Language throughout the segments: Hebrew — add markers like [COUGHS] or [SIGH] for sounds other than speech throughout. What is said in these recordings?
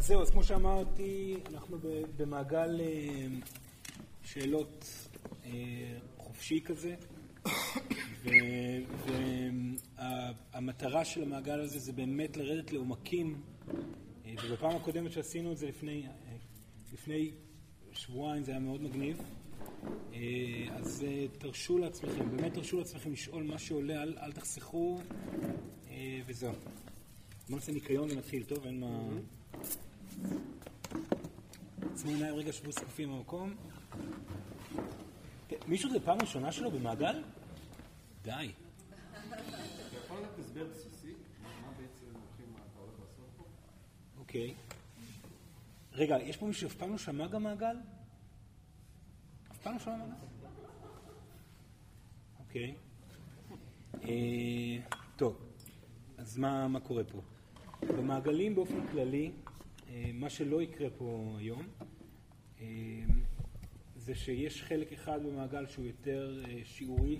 אז זהו, אז כמו שאמרתי, אנחנו במעגל שאלות חופשי כזה, [COUGHS] והמטרה של המעגל הזה זה באמת לרדת לעומקים, ובפעם הקודמת שעשינו את זה לפני, לפני שבועיים זה היה מאוד מגניב, אז תרשו לעצמכם, באמת תרשו לעצמכם לשאול מה שעולה, אל, אל תחסכו, וזהו. בוא נעשה ניקיון ונתחיל, טוב? אין מה... עצמו עיניים רגע שבו זקופים במקום. מישהו זה פעם ראשונה שלו במעגל? די. אוקיי. רגע, יש פה מישהו שאף פעם לא שמע גם מעגל? אף פעם לא שמע מעגל? אוקיי. טוב, אז מה קורה פה? במעגלים באופן כללי, מה שלא יקרה פה היום, זה שיש חלק אחד במעגל שהוא יותר שיעורי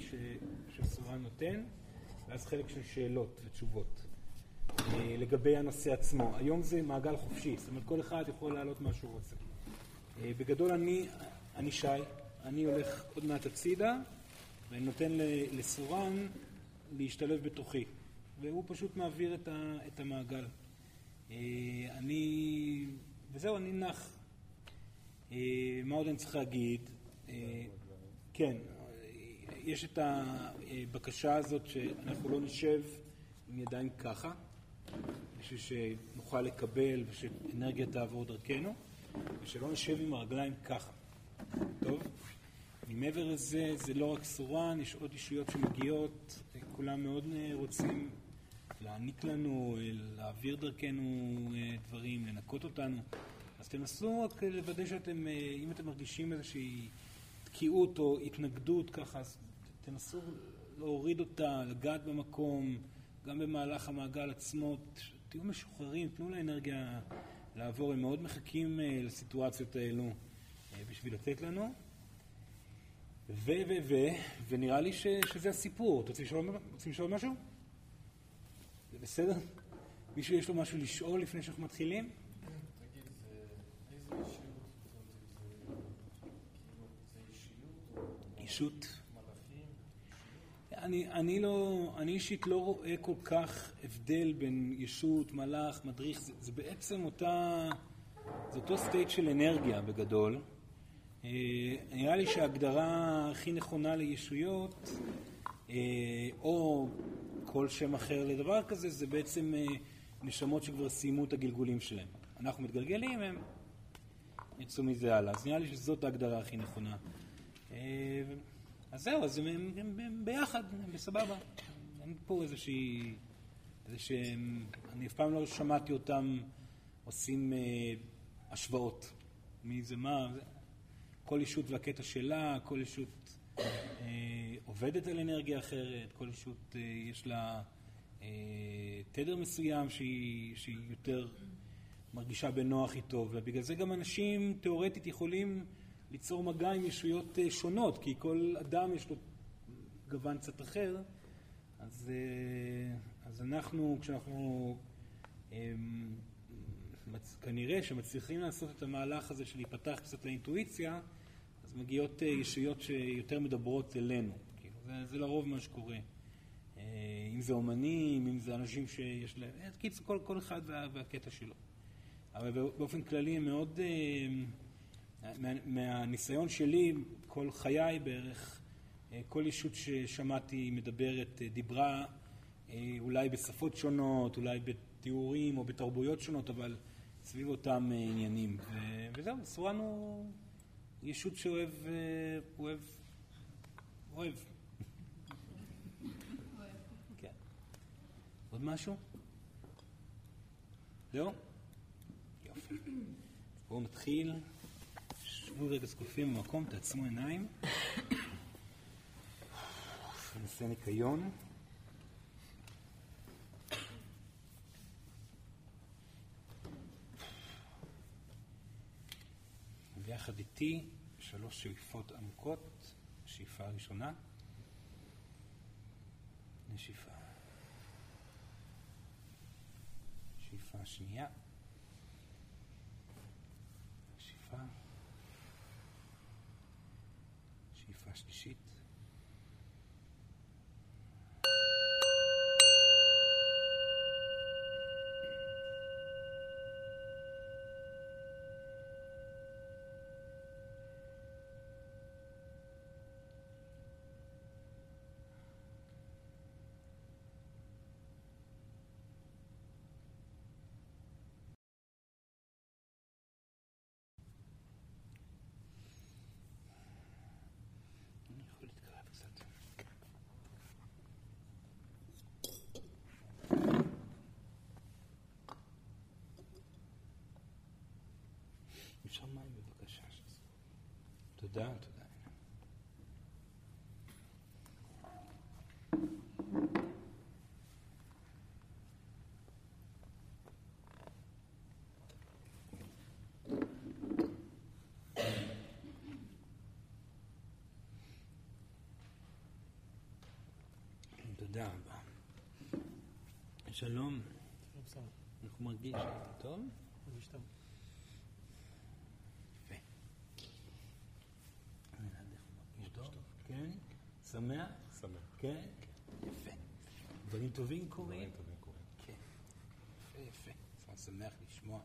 שסורן נותן, ואז חלק של שאלות ותשובות לגבי הנושא עצמו. היום זה מעגל חופשי, זאת אומרת כל אחד יכול להעלות מה שהוא רוצה. בגדול אני, אני שי, אני הולך עוד מעט הצידה ואני נותן לסורן להשתלב בתוכי, והוא פשוט מעביר את המעגל. אני, וזהו, אני נח. מה עוד אני צריך להגיד? כן, יש את הבקשה הזאת שאנחנו לא נשב עם ידיים ככה, בשביל שנוכל לקבל ושאנרגיה תעבור דרכנו, ושלא נשב עם הרגליים ככה, טוב? מעבר לזה, זה לא רק סורן, יש עוד אישיות שמגיעות, כולם מאוד רוצים להעניק לנו, להעביר דרכנו דברים, לנקות אותנו, אז תנסו רק לוודא שאתם, אם אתם מרגישים איזושהי תקיעות או התנגדות ככה, אז תנסו להוריד אותה, לגעת במקום, גם במהלך המעגל עצמו, תהיו משוחררים, תנו לאנרגיה לעבור, הם מאוד מחכים לסיטואציות האלו בשביל לתת לנו. ו, ו, ו, ונראה לי שזה הסיפור. אתם רוצים לשאול משהו? בסדר? מישהו יש לו משהו לשאול לפני שאנחנו מתחילים? אישות? אני, אני לא, אני אישית לא רואה כל כך הבדל בין ישות, מלאך, מדריך, זה, זה בעצם אותה, זה אותו סטייט של אנרגיה בגדול. נראה לי שההגדרה הכי נכונה לישויות, או כל שם אחר לדבר כזה, זה בעצם נשמות שכבר סיימו את הגלגולים שלהם. אנחנו מתגלגלים, הם יצאו מזה הלאה. אז נראה לי שזאת ההגדרה הכי נכונה. אז זהו, אז הם, הם, הם ביחד, הם בסבבה. אין פה איזושהי... איזשהם... אני אף פעם לא שמעתי אותם עושים השוואות. מי זה מה... כל אישות והקטע שלה, כל אישות אה, עובדת על אנרגיה אחרת, כל אישות אה, יש לה אה, תדר מסוים שהיא, שהיא יותר מרגישה בנוח איתו, ובגלל זה גם אנשים תיאורטית יכולים ליצור מגע עם ישויות אה, שונות, כי כל אדם יש לו גוון קצת אחר, אז, אה, אז אנחנו, כשאנחנו אה, כנראה שמצליחים לעשות את המהלך הזה של להיפתח קצת לאינטואיציה, אז מגיעות ישויות שיותר מדברות אלינו. כאילו, זה, זה לרוב מה שקורה. אם זה אומנים, אם זה אנשים שיש להם... קיצור, כל, כל אחד וה, והקטע שלו. אבל באופן כללי הם מאוד... מה, מהניסיון שלי, כל חיי בערך, כל ישות ששמעתי מדברת, דיברה אולי בשפות שונות, אולי בתיאורים או בתרבויות שונות, אבל סביב אותם עניינים. וזהו, סורן הוא ישות שאוהב, אוהב, אוהב. כן. עוד משהו? זהו? יופי. בואו נתחיל. שבו רגע זקופים במקום, תעצמו עיניים. [COUGHS] נעשה ניקיון. ויחד איתי שלוש שאיפות עמוקות. שאיפה ראשונה. נשיפה. שאיפה שנייה. שאיפה. שאיפה שלישית. אני יכול להתקרב קצת. אפשר מים בבקשה. תודה, תודה. תודה רבה. שלום, אנחנו מרגיש טוב? יפה. אני לא יודע איך הוא מרגיש טוב. כן? שמח? שמח. כן? יפה. דברים טובים קורים? דברים טובים קורים. כן. יפה, יפה. אני שמח לשמוע.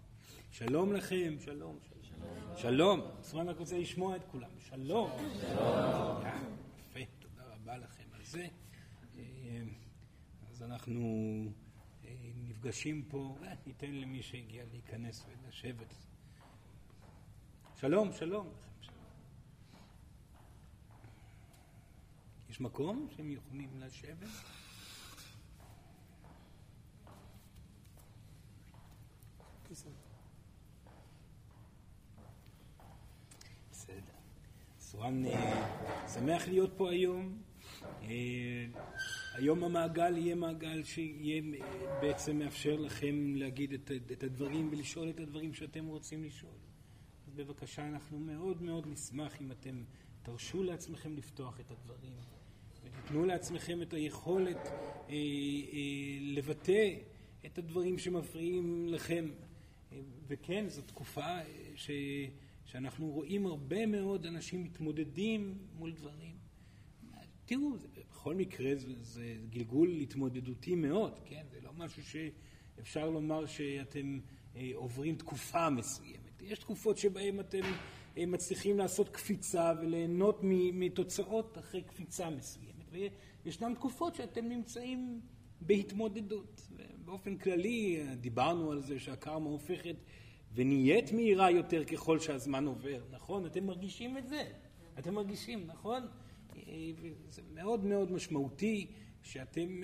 שלום לכם, שלום. שלום. שלום. סורן רק רוצה לשמוע את כולם. שלום. שלום. יפה, תודה רבה לכם על זה. אה, אז אנחנו אה, נפגשים פה, אה, ניתן למי שהגיע להיכנס ולשבת. שלום, שלום. שלום. יש מקום שהם יכולים לשבת? בסדר. סורן אה, שמח להיות פה היום. אה, היום המעגל יהיה מעגל שיהיה אה, בעצם מאפשר לכם להגיד את, את הדברים ולשאול את הדברים שאתם רוצים לשאול. אז בבקשה, אנחנו מאוד מאוד נשמח אם אתם תרשו לעצמכם לפתוח את הדברים ותיתנו לעצמכם את היכולת אה, אה, לבטא את הדברים שמפריעים לכם. אה, וכן, זו תקופה אה, ש, שאנחנו רואים הרבה מאוד אנשים מתמודדים מול דברים. תראו, זה, בכל מקרה זה, זה גלגול התמודדותי מאוד, כן? זה לא משהו שאפשר לומר שאתם אה, עוברים תקופה מסוימת. יש תקופות שבהן אתם אה, מצליחים לעשות קפיצה וליהנות מתוצאות אחרי קפיצה מסוימת. וישנן תקופות שאתם נמצאים בהתמודדות. באופן כללי דיברנו על זה שהקרמה הופכת ונהיית מהירה יותר ככל שהזמן עובר, נכון? אתם מרגישים את זה? אתם מרגישים, נכון? זה מאוד מאוד משמעותי שאתם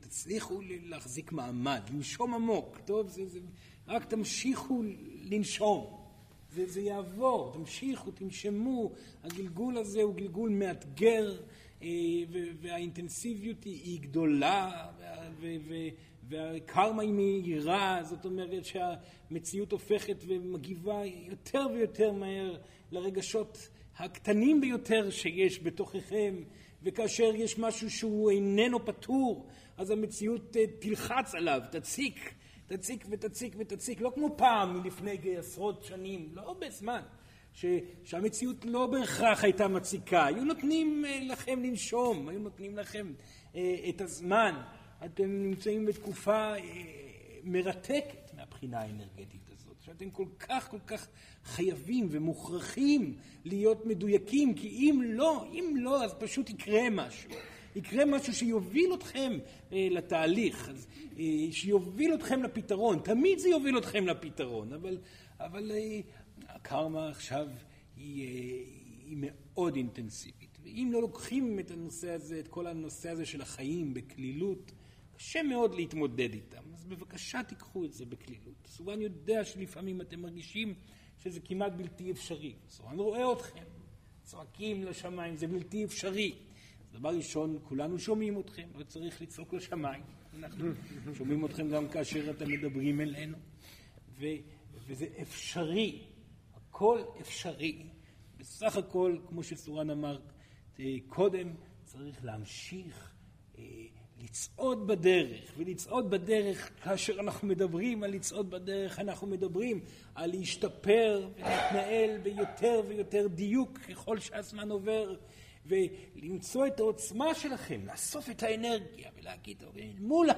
תצליחו להחזיק מעמד, לנשום עמוק, טוב? זה, זה, רק תמשיכו לנשום, זה, זה יעבור, תמשיכו, תנשמו, הגלגול הזה הוא גלגול מאתגר והאינטנסיביות היא גדולה והקרמה היא מהירה, זאת אומרת שהמציאות הופכת ומגיבה יותר ויותר מהר לרגשות הקטנים ביותר שיש בתוככם, וכאשר יש משהו שהוא איננו פתור, אז המציאות תלחץ עליו, תציק, תציק ותציק ותציק, לא כמו פעם מלפני עשרות שנים, לא הרבה זמן, ש, שהמציאות לא בהכרח הייתה מציקה, היו נותנים לכם לנשום, היו נותנים לכם את הזמן, אתם נמצאים בתקופה מרתקת מהבחינה האנרגטית הזאת, שאתם כל כך כל כך חייבים ומוכרחים להיות מדויקים, כי אם לא, אם לא, אז פשוט יקרה משהו. יקרה משהו שיוביל אתכם אה, לתהליך, אז, אה, שיוביל אתכם לפתרון. תמיד זה יוביל אתכם לפתרון, אבל, אבל אה, הקרמה עכשיו היא, אה, היא מאוד אינטנסיבית. ואם לא לוקחים את הנושא הזה, את כל הנושא הזה של החיים בקלילות, קשה מאוד להתמודד איתם. אז בבקשה תיקחו את זה בקלילות. סורן יודע שלפעמים אתם מרגישים שזה כמעט בלתי אפשרי. סורן רואה אתכם, צועקים לשמיים, זה בלתי אפשרי. דבר ראשון, כולנו שומעים אתכם, לא צריך לצעוק לשמיים. אנחנו שומעים אתכם גם כאשר אתם מדברים אלינו. ו, וזה אפשרי, הכל אפשרי. בסך הכל, כמו שסורן אמר קודם, צריך להמשיך לצעוד בדרך, ולצעוד בדרך, כאשר אנחנו מדברים על לצעוד בדרך, אנחנו מדברים על להשתפר ולהתנהל ביותר ויותר דיוק ככל שהזמן עובר, ולמצוא את העוצמה שלכם, לאסוף את האנרגיה ולהגיד, אוקיי, מול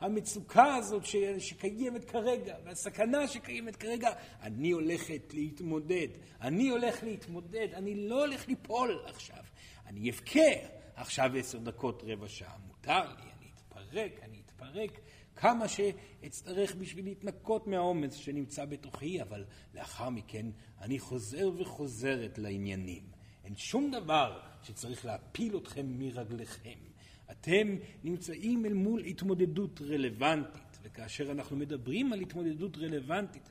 המצוקה הזאת שקיימת כרגע, והסכנה שקיימת כרגע, אני הולכת להתמודד, אני הולך להתמודד, אני לא הולך ליפול עכשיו, אני אבכה. עכשיו עשר דקות, רבע שעה, מותר לי, אני אתפרק, אני אתפרק. כמה שאצטרך בשביל להתנקות מהעומס שנמצא בתוכי, אבל לאחר מכן אני חוזר וחוזרת לעניינים. אין שום דבר שצריך להפיל אתכם מרגליכם. אתם נמצאים אל מול התמודדות רלוונטית, וכאשר אנחנו מדברים על התמודדות רלוונטית,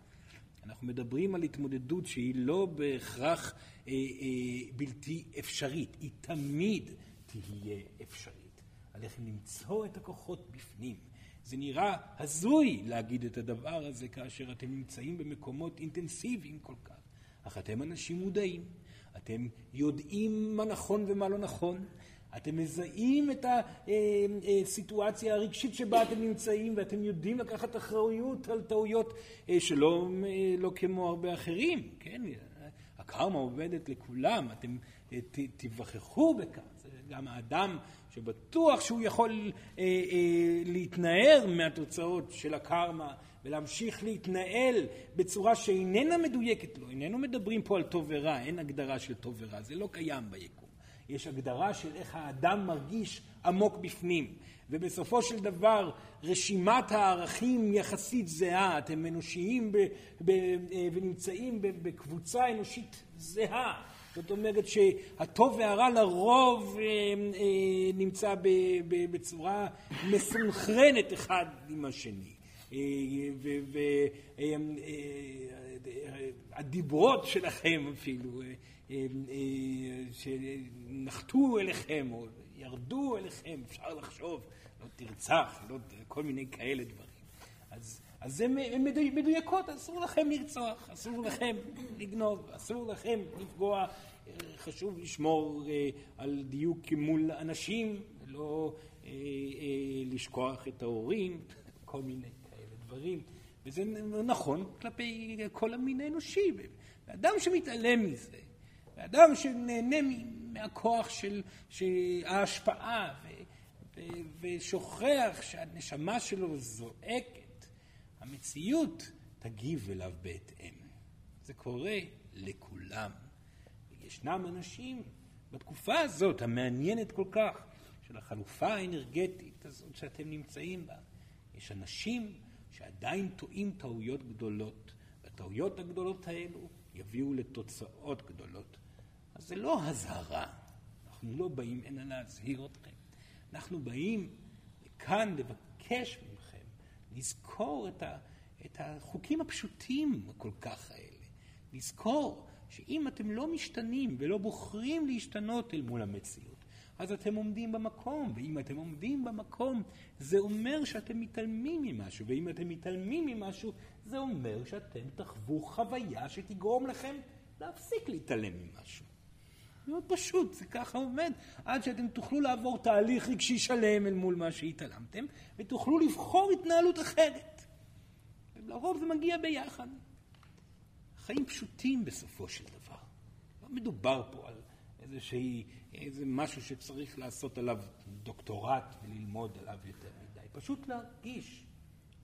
אנחנו מדברים על התמודדות שהיא לא בהכרח אה, אה, בלתי אפשרית, היא תמיד תהיה אפשרית. עליכם למצוא את הכוחות בפנים. זה נראה הזוי להגיד את הדבר הזה כאשר אתם נמצאים במקומות אינטנסיביים כל כך, אך אתם אנשים מודעים, אתם יודעים מה נכון ומה לא נכון, אתם מזהים את הסיטואציה הרגשית שבה אתם נמצאים ואתם יודעים לקחת אחריות על טעויות אה, שלא לא כמו הרבה אחרים, כן? הקרמה עובדת לכולם, אתם אה, תיווכחו בכך. גם האדם שבטוח שהוא יכול אה, אה, להתנער מהתוצאות של הקרמה ולהמשיך להתנהל בצורה שאיננה מדויקת לו. איננו מדברים פה על טוב ורע, אין הגדרה של טוב ורע, זה לא קיים ביקום. יש הגדרה של איך האדם מרגיש עמוק בפנים. ובסופו של דבר רשימת הערכים יחסית זהה, אתם אנושיים ב, ב, אה, ונמצאים בקבוצה אנושית זהה. זאת אומרת שהטוב והרע לרוב אה, אה, נמצא בצורה מסונכרנת אחד עם השני. והדיברות שלכם אפילו, שנחתו אליכם או ירדו אליכם, אפשר לחשוב, לא תרצח, לא, כל מיני כאלה דברים. אז, אז הן מדויקות, אסור לכם לרצוח, אסור לכם לגנוב, אסור לכם לפגוע, חשוב לשמור אה, על דיוק מול אנשים, לא אה, אה, לשכוח את ההורים, [LAUGHS] כל מיני דברים. וזה נכון כלפי כל המין האנושי. ואדם שמתעלם מזה, ואדם שנהנה מהכוח של, של ההשפעה ו, ו, ושוכח שהנשמה שלו זועקת, המציאות תגיב אליו בהתאם. זה קורה לכולם. ישנם אנשים בתקופה הזאת, המעניינת כל כך, של החלופה האנרגטית הזאת שאתם נמצאים בה, יש אנשים שעדיין טועים טעויות גדולות, והטעויות הגדולות האלו יביאו לתוצאות גדולות. אז זה לא אזהרה, אנחנו לא באים הנה להזהיר אתכם, אנחנו באים לכאן לבקש מכם לזכור את, ה, את החוקים הפשוטים כל כך האלה, לזכור שאם אתם לא משתנים ולא בוחרים להשתנות אל מול המציאות, אז אתם עומדים במקום, ואם אתם עומדים במקום, זה אומר שאתם מתעלמים ממשהו, ואם אתם מתעלמים ממשהו, זה אומר שאתם תחוו חוויה שתגרום לכם להפסיק להתעלם ממשהו. מאוד פשוט, זה ככה עובד, עד שאתם תוכלו לעבור תהליך רגשי שלם אל מול מה שהתעלמתם, ותוכלו לבחור התנהלות אחרת. לרוב זה מגיע ביחד. חיים פשוטים בסופו של דבר. לא מדובר פה על איזושהי, איזה משהו שצריך לעשות עליו דוקטורט וללמוד עליו יותר מדי. פשוט להרגיש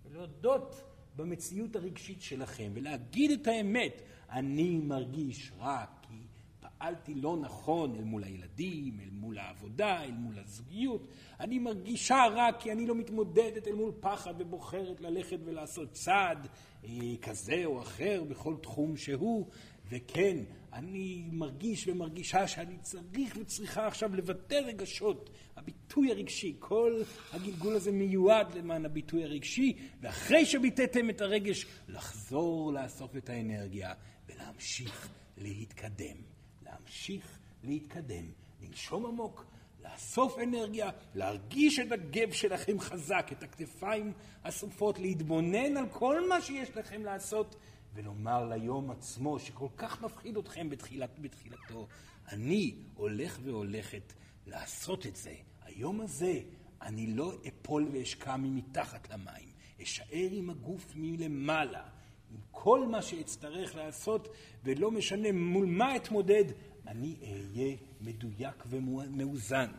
ולהודות במציאות הרגשית שלכם ולהגיד את האמת. אני מרגיש רע כי פעלתי לא נכון אל מול הילדים, אל מול העבודה, אל מול הזוגיות. אני מרגישה רע כי אני לא מתמודדת אל מול פחד ובוחרת ללכת ולעשות צעד אה, כזה או אחר בכל תחום שהוא. וכן, אני מרגיש ומרגישה שאני צריך וצריכה עכשיו לבטא רגשות. הביטוי הרגשי, כל הגלגול הזה מיועד למען הביטוי הרגשי, ואחרי שביטאתם את הרגש, לחזור לאסוף את האנרגיה ולהמשיך להתקדם. להמשיך להתקדם, לנשום עמוק, לאסוף אנרגיה, להרגיש את הגב שלכם חזק, את הכתפיים אסופות, להתבונן על כל מה שיש לכם לעשות, ולומר ליום עצמו, שכל כך מפחיד אתכם בתחילת, בתחילתו, אני הולך והולכת לעשות את זה. היום הזה אני לא אפול ואשקע ממתחת למים, אשאר עם הגוף מלמעלה. עם כל מה שאצטרך לעשות, ולא משנה מול מה אתמודד, אני אהיה מדויק ומאוזן.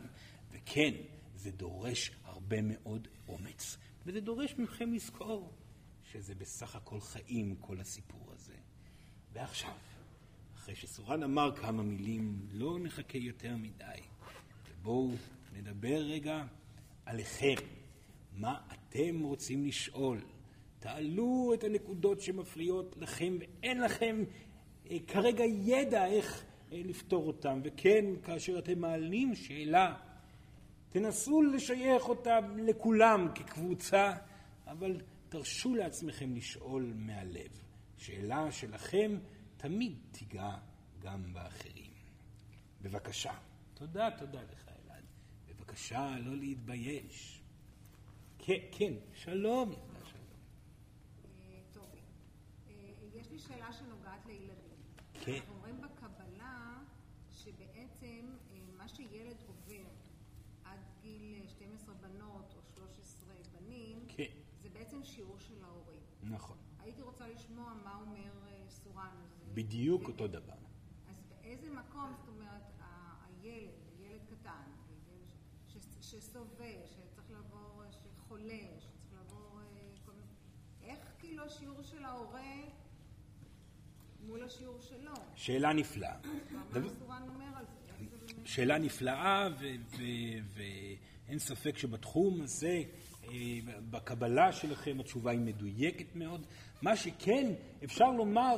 וכן, זה דורש הרבה מאוד אומץ. וזה דורש מכם לזכור שזה בסך הכל חיים, כל הסיפור הזה. ועכשיו, אחרי שסורן אמר כמה מילים, לא נחכה יותר מדי. ובואו נדבר רגע עליכם. מה אתם רוצים לשאול? תעלו את הנקודות שמפריעות לכם ואין לכם אה, כרגע ידע איך אה, לפתור אותם. וכן, כאשר אתם מעלים שאלה, תנסו לשייך אותה לכולם כקבוצה, אבל תרשו לעצמכם לשאול מהלב. שאלה שלכם תמיד תיגע גם באחרים. בבקשה. תודה, תודה לך, אלעד. בבקשה, לא להתבייש. כן, כן, שלום. שאלה שנוגעת לילדים. כן. אנחנו אומרים בקבלה שבעצם אה, מה שילד עובר עד גיל 12 בנות או 13 בנים, כן. זה בעצם שיעור של ההורים. נכון. הייתי רוצה לשמוע מה אומר אה, סורן. בדיוק זה... אותו דבר. אז באיזה מקום, זאת אומרת, הילד, ילד קטן, שסובל, שצריך לעבור, שחולה, שצריך לעבור אה, איך כאילו השיעור של ההורה מול השיעור שלו. שאלה נפלאה. שאלה נפלאה, ואין ספק שבתחום הזה, אה, בקבלה שלכם התשובה היא מדויקת מאוד. מה שכן, אפשר לומר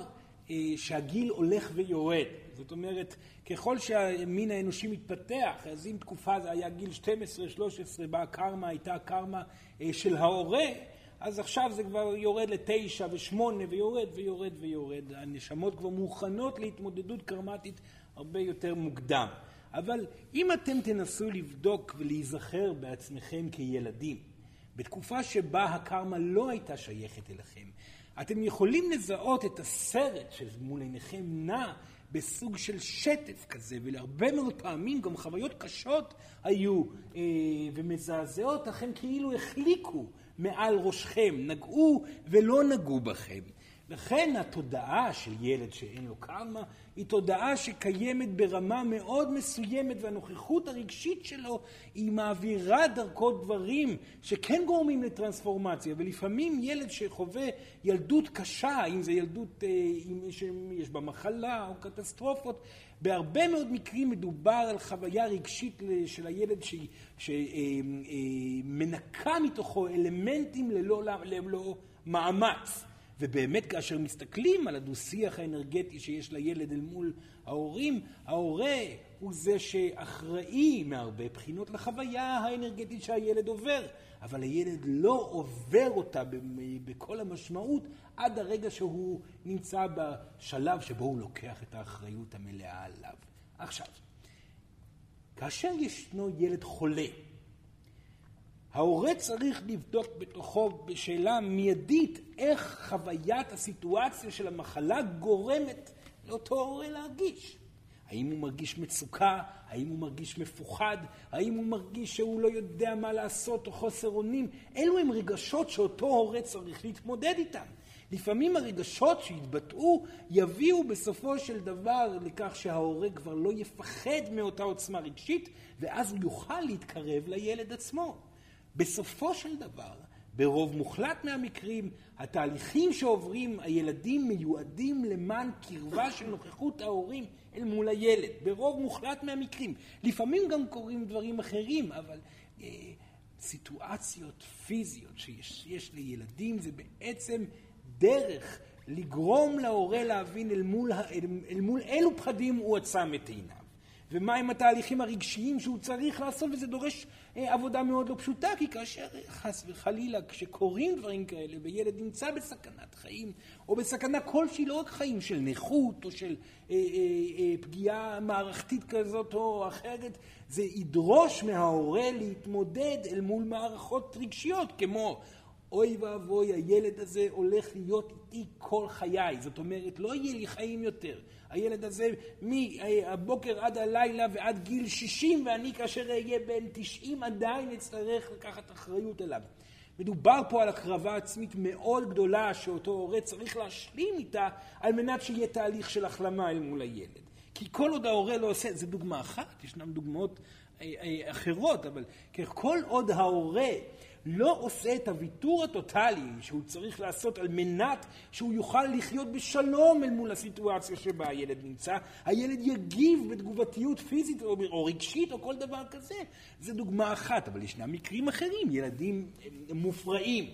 שהגיל הולך ויורד. זאת אומרת, ככל שהמין האנושי מתפתח, אז אם תקופה זה היה גיל 12-13, בה הקרמה הייתה הקרמה אה, של ההורה, אז עכשיו זה כבר יורד לתשע ושמונה ויורד ויורד ויורד. הנשמות כבר מוכנות להתמודדות קרמטית הרבה יותר מוקדם. אבל אם אתם תנסו לבדוק ולהיזכר בעצמכם כילדים, בתקופה שבה הקרמה לא הייתה שייכת אליכם, אתם יכולים לזהות את הסרט שמול עיניכם נע בסוג של שטף כזה, ולהרבה מאוד פעמים גם חוויות קשות היו אה, ומזעזעות, לכם כאילו החליקו מעל ראשכם, נגעו ולא נגעו בכם. לכן התודעה של ילד שאין לו קרמה היא תודעה שקיימת ברמה מאוד מסוימת והנוכחות הרגשית שלו היא מעבירה דרכו דברים שכן גורמים לטרנספורמציה ולפעמים ילד שחווה ילדות קשה, אם זה ילדות אה, אם יש בה מחלה או קטסטרופות, בהרבה מאוד מקרים מדובר על חוויה רגשית של הילד שמנקה אה, אה, מתוכו אלמנטים ללא, ללא מאמץ. ובאמת כאשר מסתכלים על הדו-שיח האנרגטי שיש לילד אל מול ההורים, ההורה הוא זה שאחראי מהרבה בחינות לחוויה האנרגטית שהילד עובר, אבל הילד לא עובר אותה בכל המשמעות עד הרגע שהוא נמצא בשלב שבו הוא לוקח את האחריות המלאה עליו. עכשיו, כאשר ישנו ילד חולה, ההורה צריך לבדוק בתוכו בשאלה מיידית איך חוויית הסיטואציה של המחלה גורמת לאותו הורה להרגיש. האם הוא מרגיש מצוקה? האם הוא מרגיש מפוחד? האם הוא מרגיש שהוא לא יודע מה לעשות או חוסר אונים? אלו הם רגשות שאותו הורה צריך להתמודד איתם. לפעמים הרגשות שהתבטאו יביאו בסופו של דבר לכך שההורה כבר לא יפחד מאותה עוצמה רגשית, ואז הוא יוכל להתקרב לילד עצמו. בסופו של דבר, ברוב מוחלט מהמקרים, התהליכים שעוברים הילדים מיועדים למען קרבה של נוכחות ההורים אל מול הילד, ברוב מוחלט מהמקרים. לפעמים גם קורים דברים אחרים, אבל אה, סיטואציות פיזיות שיש לילדים זה בעצם דרך לגרום להורה להבין אל מול, אל, אל מול אילו פחדים הוא עצם את עיניו. ומהם התהליכים הרגשיים שהוא צריך לעשות, וזה דורש אה, עבודה מאוד לא פשוטה, כי כאשר חס וחלילה, כשקורים דברים כאלה, וילד נמצא בסכנת חיים, או בסכנה כלשהי, לא רק חיים של נכות, או של אה, אה, אה, פגיעה מערכתית כזאת או אחרת, זה ידרוש מההורה להתמודד אל מול מערכות רגשיות, כמו אוי ואבוי, הילד הזה הולך להיות איתי כל חיי. זאת אומרת, לא יהיה לי חיים יותר. הילד הזה מהבוקר עד הלילה ועד גיל 60, ואני כאשר אהיה בן 90 עדיין אצטרך לקחת אחריות אליו. מדובר פה על הקרבה עצמית מאוד גדולה שאותו הורה צריך להשלים איתה על מנת שיהיה תהליך של החלמה אל מול הילד. כי כל עוד ההורה לא עושה, זו דוגמה אחת, ישנן דוגמאות אה, אה, אחרות, אבל כל עוד ההורה לא עושה את הוויתור הטוטלי שהוא צריך לעשות על מנת שהוא יוכל לחיות בשלום אל מול הסיטואציה שבה הילד נמצא, הילד יגיב בתגובתיות פיזית או, או רגשית או כל דבר כזה. זו דוגמה אחת, אבל ישנם מקרים אחרים, ילדים מופרעים.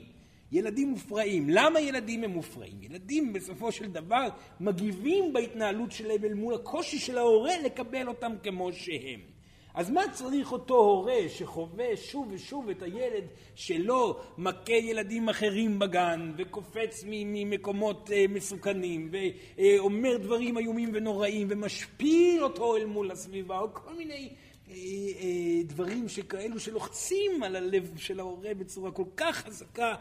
ילדים מופרעים. למה ילדים הם מופרעים? ילדים בסופו של דבר מגיבים בהתנהלות שלהם אל מול הקושי של ההורה לקבל אותם כמו שהם. אז מה צריך אותו הורה שחווה שוב ושוב את הילד שלו מכה ילדים אחרים בגן וקופץ ממקומות אה, מסוכנים ואומר דברים איומים ונוראים ומשפיל אותו אל מול הסביבה או כל מיני אה, אה, דברים שכאלו שלוחצים על הלב של ההורה בצורה כל כך חזקה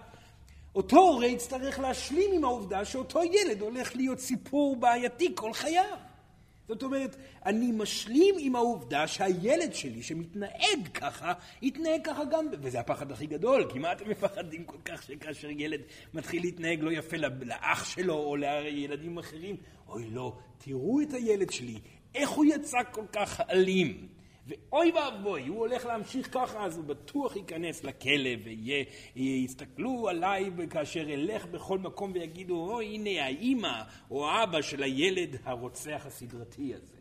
אותו הורה יצטרך להשלים עם העובדה שאותו ילד הולך להיות סיפור בעייתי כל חייו. זאת אומרת, אני משלים עם העובדה שהילד שלי שמתנהג ככה, יתנהג ככה גם, וזה הפחד הכי גדול, כי מה אתם מפחדים כל כך שכאשר ילד מתחיל להתנהג לא יפה לאח שלו או לילדים אחרים? אוי לא, תראו את הילד שלי, איך הוא יצא כל כך אלים. ואוי ואבוי, הוא הולך להמשיך ככה, אז הוא בטוח ייכנס לכלא ויסתכלו עליי כאשר אלך בכל מקום ויגידו, אוי הנה האימא או האבא של הילד הרוצח הסדרתי הזה.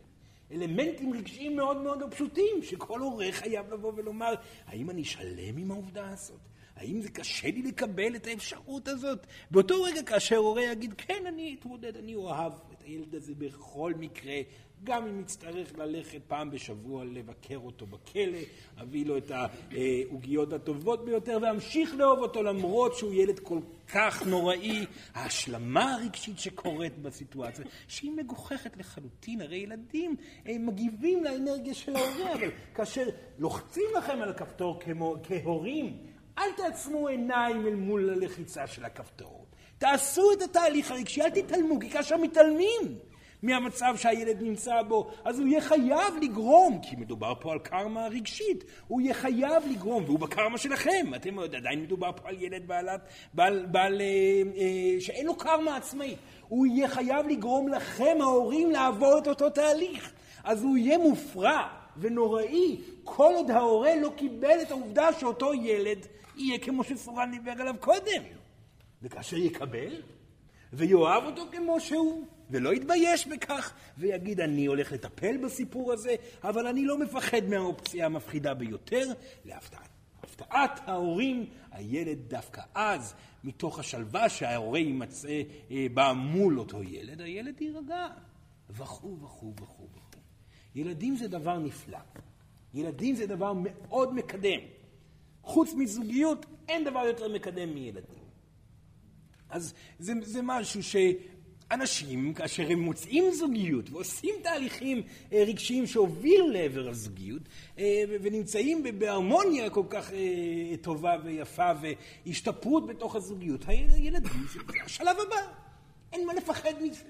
אלמנטים רגשיים מאוד מאוד פשוטים, שכל הורה חייב לבוא ולומר, האם אני שלם עם העובדה הזאת? האם זה קשה לי לקבל את האפשרות הזאת? באותו רגע כאשר הורה יגיד, כן, אני אתמודד, אני אוהב את הילד הזה בכל מקרה, גם אם יצטרך ללכת פעם בשבוע לבקר אותו בכלא, אביא לו את העוגיות הטובות ביותר ואמשיך לאהוב אותו למרות שהוא ילד כל כך נוראי. ההשלמה הרגשית שקורית בסיטואציה, שהיא מגוחכת לחלוטין, הרי ילדים מגיבים לאנרגיה של ההורה, אבל כאשר לוחצים לכם על הכפתור כמו, כהורים, אל תעצמו עיניים אל מול הלחיצה של הכפתור. תעשו את התהליך הרגשי, אל תתעלמו, כי כאשר מתעלמים מהמצב שהילד נמצא בו, אז הוא יהיה חייב לגרום, כי מדובר פה על קרמה רגשית, הוא יהיה חייב לגרום, והוא בקרמה שלכם, אתם עדיין מדובר פה על ילד בעלת, בעל, בעל, אה, אה, שאין לו קרמה עצמאית, הוא יהיה חייב לגרום לכם, ההורים, לעבור את אותו תהליך, אז הוא יהיה מופרע ונוראי כל עוד ההורה לא קיבל את העובדה שאותו ילד יהיה כמו שסורן דיבר עליו קודם. וכאשר יקבל, ויאהב אותו כמו שהוא, ולא יתבייש בכך, ויגיד, אני הולך לטפל בסיפור הזה, אבל אני לא מפחד מהאופציה המפחידה ביותר, להפתעת. הפתעת ההורים, הילד דווקא אז, מתוך השלווה שההורה יימצא אה, בה מול אותו ילד, הילד יירגע, וכו' וכו' וכו' וכו'. ילדים זה דבר נפלא. ילדים זה דבר מאוד מקדם. חוץ מזוגיות, אין דבר יותר מקדם מילדים. אז זה, זה משהו ש... אנשים, כאשר הם מוצאים זוגיות ועושים תהליכים אה, רגשיים שהובילו לעבר הזוגיות אה, ונמצאים בהרמוניה כל כך אה, טובה ויפה והשתפרות בתוך הזוגיות, הילדים זה השלב הבא, אין מה לפחד מזה.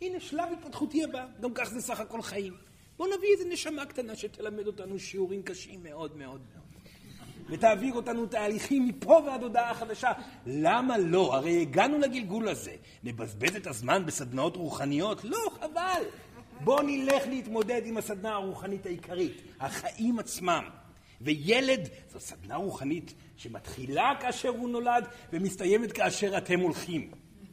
הנה שלב התפתחותי הבא, גם כך זה סך הכל חיים. בואו נביא איזה נשמה קטנה שתלמד אותנו שיעורים קשים מאוד מאוד מאוד. ותעביר אותנו תהליכים מפה ועד הודעה חדשה. למה לא? הרי הגענו לגלגול הזה. נבזבז את הזמן בסדנאות רוחניות? לא, חבל. בואו נלך להתמודד עם הסדנה הרוחנית העיקרית, החיים עצמם. וילד זו סדנה רוחנית שמתחילה כאשר הוא נולד ומסתיימת כאשר אתם הולכים.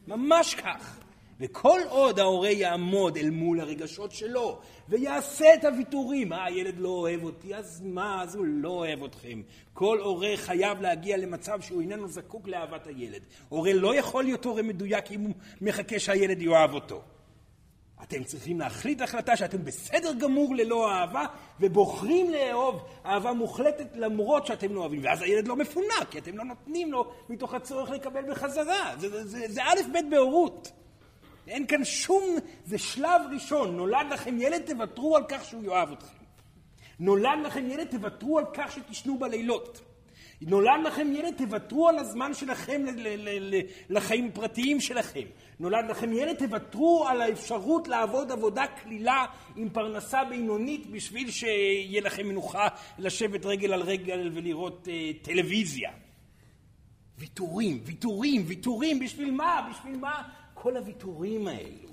ממש כך. וכל עוד ההורה יעמוד אל מול הרגשות שלו ויעשה את הוויתורים, אה, הילד לא אוהב אותי, אז מה, אז הוא לא אוהב אתכם. כל הורה חייב להגיע למצב שהוא איננו זקוק לאהבת הילד. הורה לא יכול להיות הורה מדויק אם הוא מחכה שהילד יאהב אותו. אתם צריכים להחליט החלטה שאתם בסדר גמור ללא אהבה, ובוחרים לאהוב אהבה מוחלטת למרות שאתם לא אוהבים. ואז הילד לא מפונק, כי אתם לא נותנים לו מתוך הצורך לקבל בחזרה. זה, זה, זה, זה א' ב' בהורות. אין כאן שום, זה שלב ראשון. נולד לכם ילד, תוותרו על כך שהוא יאהב אתכם. נולד לכם ילד, תוותרו על כך שתישנו בלילות. נולד לכם ילד, תוותרו על הזמן שלכם לחיים הפרטיים שלכם. נולד לכם ילד, תוותרו על האפשרות לעבוד עבודה קלילה עם פרנסה בינונית בשביל שיהיה לכם מנוחה לשבת רגל על רגל ולראות uh, טלוויזיה. ויתורים, ויתורים, ויתורים, בשביל מה? בשביל מה כל הוויתורים האלו?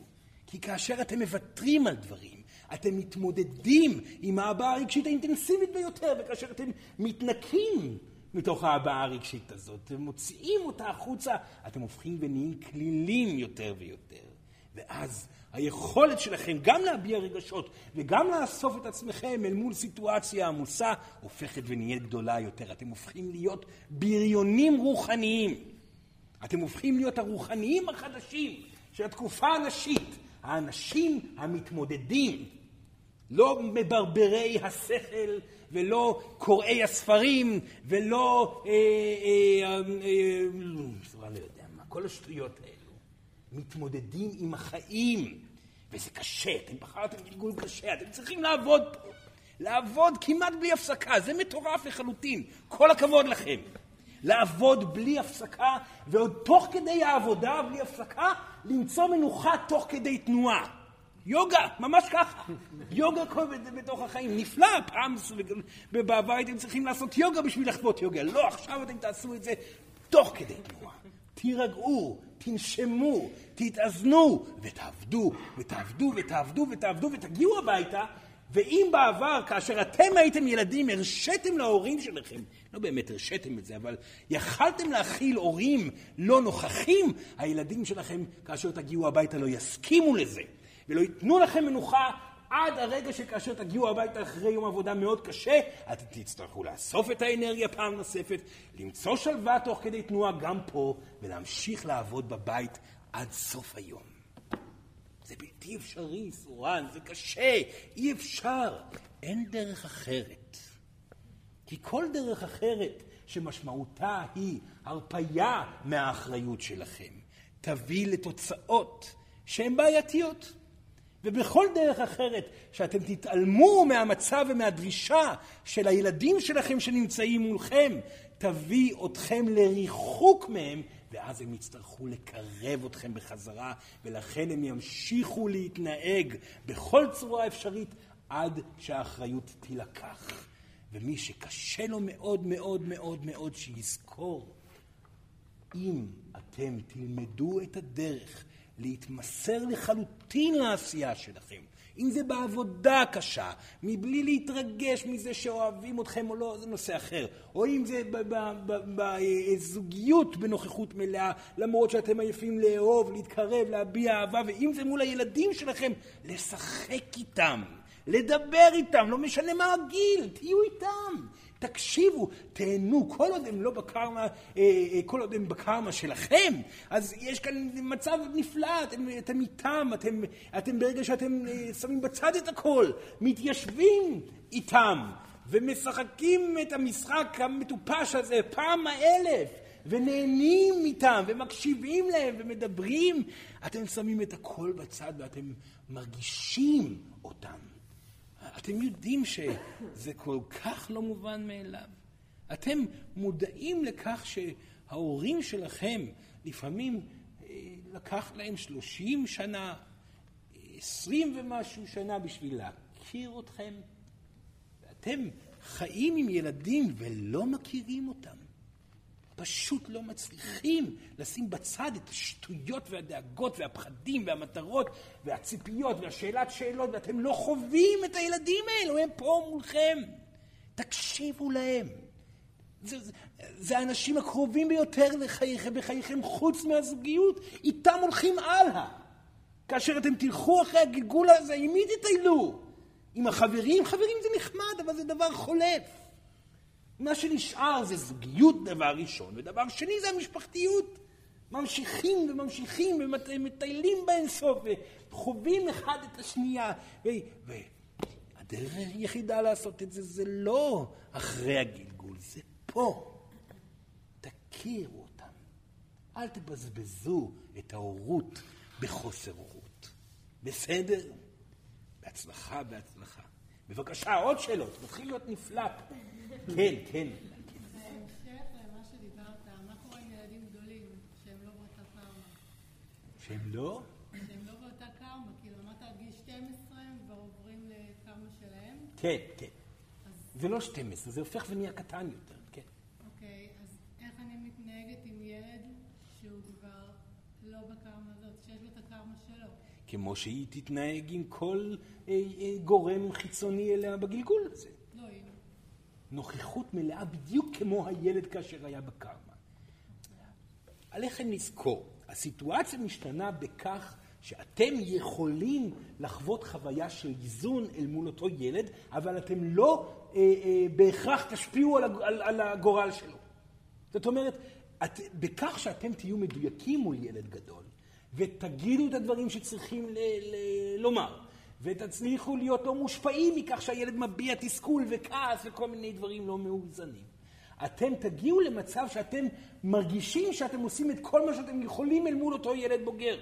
כי כאשר אתם מוותרים על דברים, אתם מתמודדים עם ההבעה הרגשית האינטנסיבית ביותר, וכאשר אתם מתנקים מתוך ההבעה הרגשית הזאת, ומוציאים אותה החוצה, אתם הופכים ונהיים כלילים יותר ויותר. ואז היכולת שלכם גם להביע רגשות וגם לאסוף את עצמכם אל מול סיטואציה עמוסה הופכת ונהיית גדולה יותר. אתם הופכים להיות בריונים רוחניים. אתם הופכים להיות הרוחניים החדשים של התקופה הנשית, האנשים המתמודדים, לא מברברי השכל ולא קוראי הספרים ולא, אה, אה, אה, לא יודע מה, כל השטויות האלו. מתמודדים עם החיים, וזה קשה, אתם בחרתם גלגול קשה, אתם צריכים לעבוד פה. לעבוד כמעט בלי הפסקה, זה מטורף לחלוטין. כל הכבוד לכם. לעבוד בלי הפסקה, ועוד תוך כדי העבודה, בלי הפסקה, למצוא מנוחה תוך כדי תנועה. יוגה, ממש ככה. יוגה בתוך החיים. נפלא, פעם בעבר הייתם צריכים לעשות יוגה בשביל לחוות יוגה. לא, עכשיו אתם תעשו את זה תוך כדי תנועה. תירגעו, תנשמו, תתאזנו, ותעבדו, ותעבדו, ותעבדו, ותעבדו, ותגיעו הביתה. ואם בעבר, כאשר אתם הייתם ילדים, הרשיתם להורים שלכם, לא באמת הרשיתם את זה, אבל יכלתם להכיל הורים לא נוכחים, הילדים שלכם, כאשר תגיעו הביתה, לא יסכימו לזה. ולא ייתנו לכם מנוחה עד הרגע שכאשר תגיעו הביתה אחרי יום עבודה מאוד קשה, אתם תצטרכו לאסוף את האנרגיה פעם נוספת, למצוא שלווה תוך כדי תנועה גם פה, ולהמשיך לעבוד בבית עד סוף היום. זה בלתי אפשרי, סורן, זה קשה, אי אפשר. אין דרך אחרת. כי כל דרך אחרת שמשמעותה היא הרפייה מהאחריות שלכם, תביא לתוצאות שהן בעייתיות. ובכל דרך אחרת שאתם תתעלמו מהמצב ומהדרישה של הילדים שלכם שנמצאים מולכם, תביא אתכם לריחוק מהם, ואז הם יצטרכו לקרב אתכם בחזרה, ולכן הם ימשיכו להתנהג בכל צורה אפשרית עד שהאחריות תילקח. ומי שקשה לו מאוד מאוד מאוד מאוד, שיזכור, אם אתם תלמדו את הדרך להתמסר לחלוטין לעשייה שלכם. אם זה בעבודה קשה, מבלי להתרגש מזה שאוהבים אתכם או לא, זה נושא אחר. או אם זה בזוגיות בנוכחות מלאה, למרות שאתם עייפים לאהוב, להתקרב, להביע אהבה, ואם זה מול הילדים שלכם, לשחק איתם, לדבר איתם, לא משנה מה הגיל, תהיו איתם. תקשיבו, תהנו, כל עוד הם לא בקרמה, אה, אה, כל עוד הם בקרמה שלכם, אז יש כאן מצב נפלא, אתם, אתם איתם, אתם, אתם ברגע שאתם אה, שמים בצד את הכל, מתיישבים איתם, ומשחקים את המשחק המטופש הזה פעם האלף, ונהנים איתם, ומקשיבים להם, ומדברים, אתם שמים את הכל בצד ואתם מרגישים אותם. אתם יודעים שזה כל כך לא מובן מאליו. אתם מודעים לכך שההורים שלכם, לפעמים אה, לקח להם שלושים שנה, עשרים ומשהו שנה בשביל להכיר אתכם, ואתם חיים עם ילדים ולא מכירים אותם. פשוט לא מצליחים לשים בצד את השטויות והדאגות והפחדים והמטרות והציפיות והשאלת שאלות, ואתם לא חווים את הילדים האלו, הם פה מולכם. תקשיבו להם. זה, זה, זה האנשים הקרובים ביותר לחייכם, בחייכם חוץ מהזוגיות, איתם הולכים הלאה. כאשר אתם תלכו אחרי הגלגול הזה, עם מי תטיילו? עם החברים? חברים זה נחמד, אבל זה דבר חולף. מה שנשאר זה זוגיות דבר ראשון, ודבר שני זה המשפחתיות. ממשיכים וממשיכים ומטיילים באינסוף וחווים אחד את השנייה. והדרך היחידה לעשות את זה זה לא אחרי הגלגול, זה פה. תכירו אותם. אל תבזבזו את ההורות בחוסר הורות. בסדר? בהצלחה, בהצלחה. בבקשה, עוד שאלות. מתחיל להיות נפלא פה. כן, כן. שהם לא? שהם לא באותה קרמה, כאילו אמרת עד גיל 12 הם כבר עוברים לקרמה שלהם? כן, כן. זה לא 12, זה הופך ונהיה קטן יותר, כן. אוקיי, אז איך אני מתנהגת עם ילד שהוא כבר לא בקרמה הזאת, שיש לו את הקרמה שלו? כמו שהיא תתנהג עם כל אה, אה, גורם חיצוני אליה בגלגול הזה. נוכחות מלאה בדיוק כמו הילד כאשר היה בקרמה. עליכם לזכור, הסיטואציה משתנה בכך שאתם יכולים לחוות חוויה של איזון אל מול אותו ילד, אבל אתם לא אה, אה, בהכרח תשפיעו על, על, על הגורל שלו. זאת אומרת, את, בכך שאתם תהיו מדויקים מול ילד גדול, ותגידו את הדברים שצריכים ל, ל, לומר, ותצליחו להיות לא מושפעים מכך שהילד מביע תסכול וכעס וכל מיני דברים לא מאוזנים. אתם תגיעו למצב שאתם מרגישים שאתם עושים את כל מה שאתם יכולים אל מול אותו ילד בוגר.